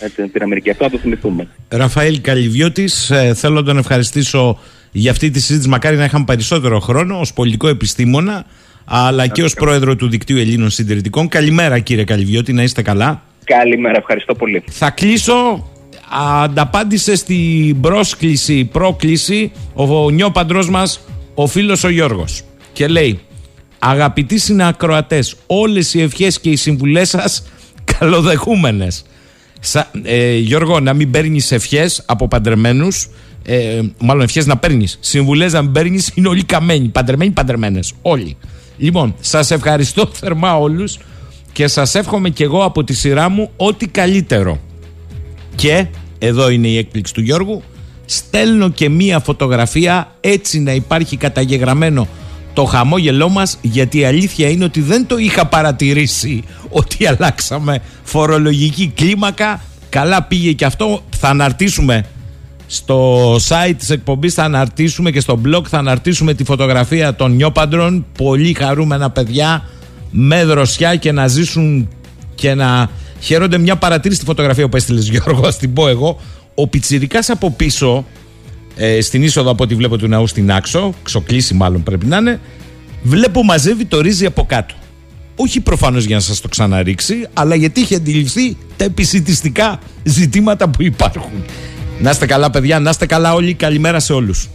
Έτσι, την Αμερική. Αυτό να το θυμηθούμε. Ραφαήλ Καλυβιώτης, ε, θέλω να τον ευχαριστήσω για αυτή τη συζήτηση. Μακάρι να είχαμε περισσότερο χρόνο ως πολιτικό επιστήμονα, αλλά και ως πρόεδρο του Δικτύου Ελλήνων Συντηρητικών. Καλημέρα κύριε Καλυβιώτη, να είστε καλά. Καλημέρα, ευχαριστώ πολύ. Θα κλείσω. Ανταπάντησε στην πρόσκληση, πρόκληση ο νιόπαντρός μας, ο φίλος ο Γιώργος. Και λέει, Αγαπητοί συνακροατές, όλες οι ευχές και οι συμβουλές σας καλοδεχούμενες. ε, Γιώργο, να μην παίρνεις ευχές από παντρεμένους. Ε, μάλλον ευχές να παίρνεις. Συμβουλές να μην παίρνεις είναι όλοι καμένοι. Παντρεμένοι, παντρεμένες. Όλοι. Λοιπόν, σας ευχαριστώ θερμά όλους και σας εύχομαι κι εγώ από τη σειρά μου ό,τι καλύτερο. Και εδώ είναι η έκπληξη του Γιώργου. Στέλνω και μία φωτογραφία έτσι να υπάρχει καταγεγραμμένο το χαμόγελό μας γιατί η αλήθεια είναι ότι δεν το είχα παρατηρήσει ότι αλλάξαμε φορολογική κλίμακα καλά πήγε και αυτό θα αναρτήσουμε στο site της εκπομπής θα αναρτήσουμε και στο blog θα αναρτήσουμε τη φωτογραφία των νιόπαντρων πολύ χαρούμενα παιδιά με δροσιά και να ζήσουν και να χαίρονται μια παρατήρηση στη φωτογραφία που έστειλες Γιώργο, ας την πω εγώ ο Πιτσιρικάς από πίσω ε, στην είσοδο από ό,τι βλέπω του ναού στην Άξο, ξοκλήσει μάλλον πρέπει να είναι, βλέπω μαζεύει το ρύζι από κάτω. Όχι προφανώς για να σας το ξαναρίξει, αλλά γιατί έχει αντιληφθεί τα επισητιστικά ζητήματα που υπάρχουν. Να είστε καλά παιδιά, να είστε καλά όλοι, καλημέρα σε όλους.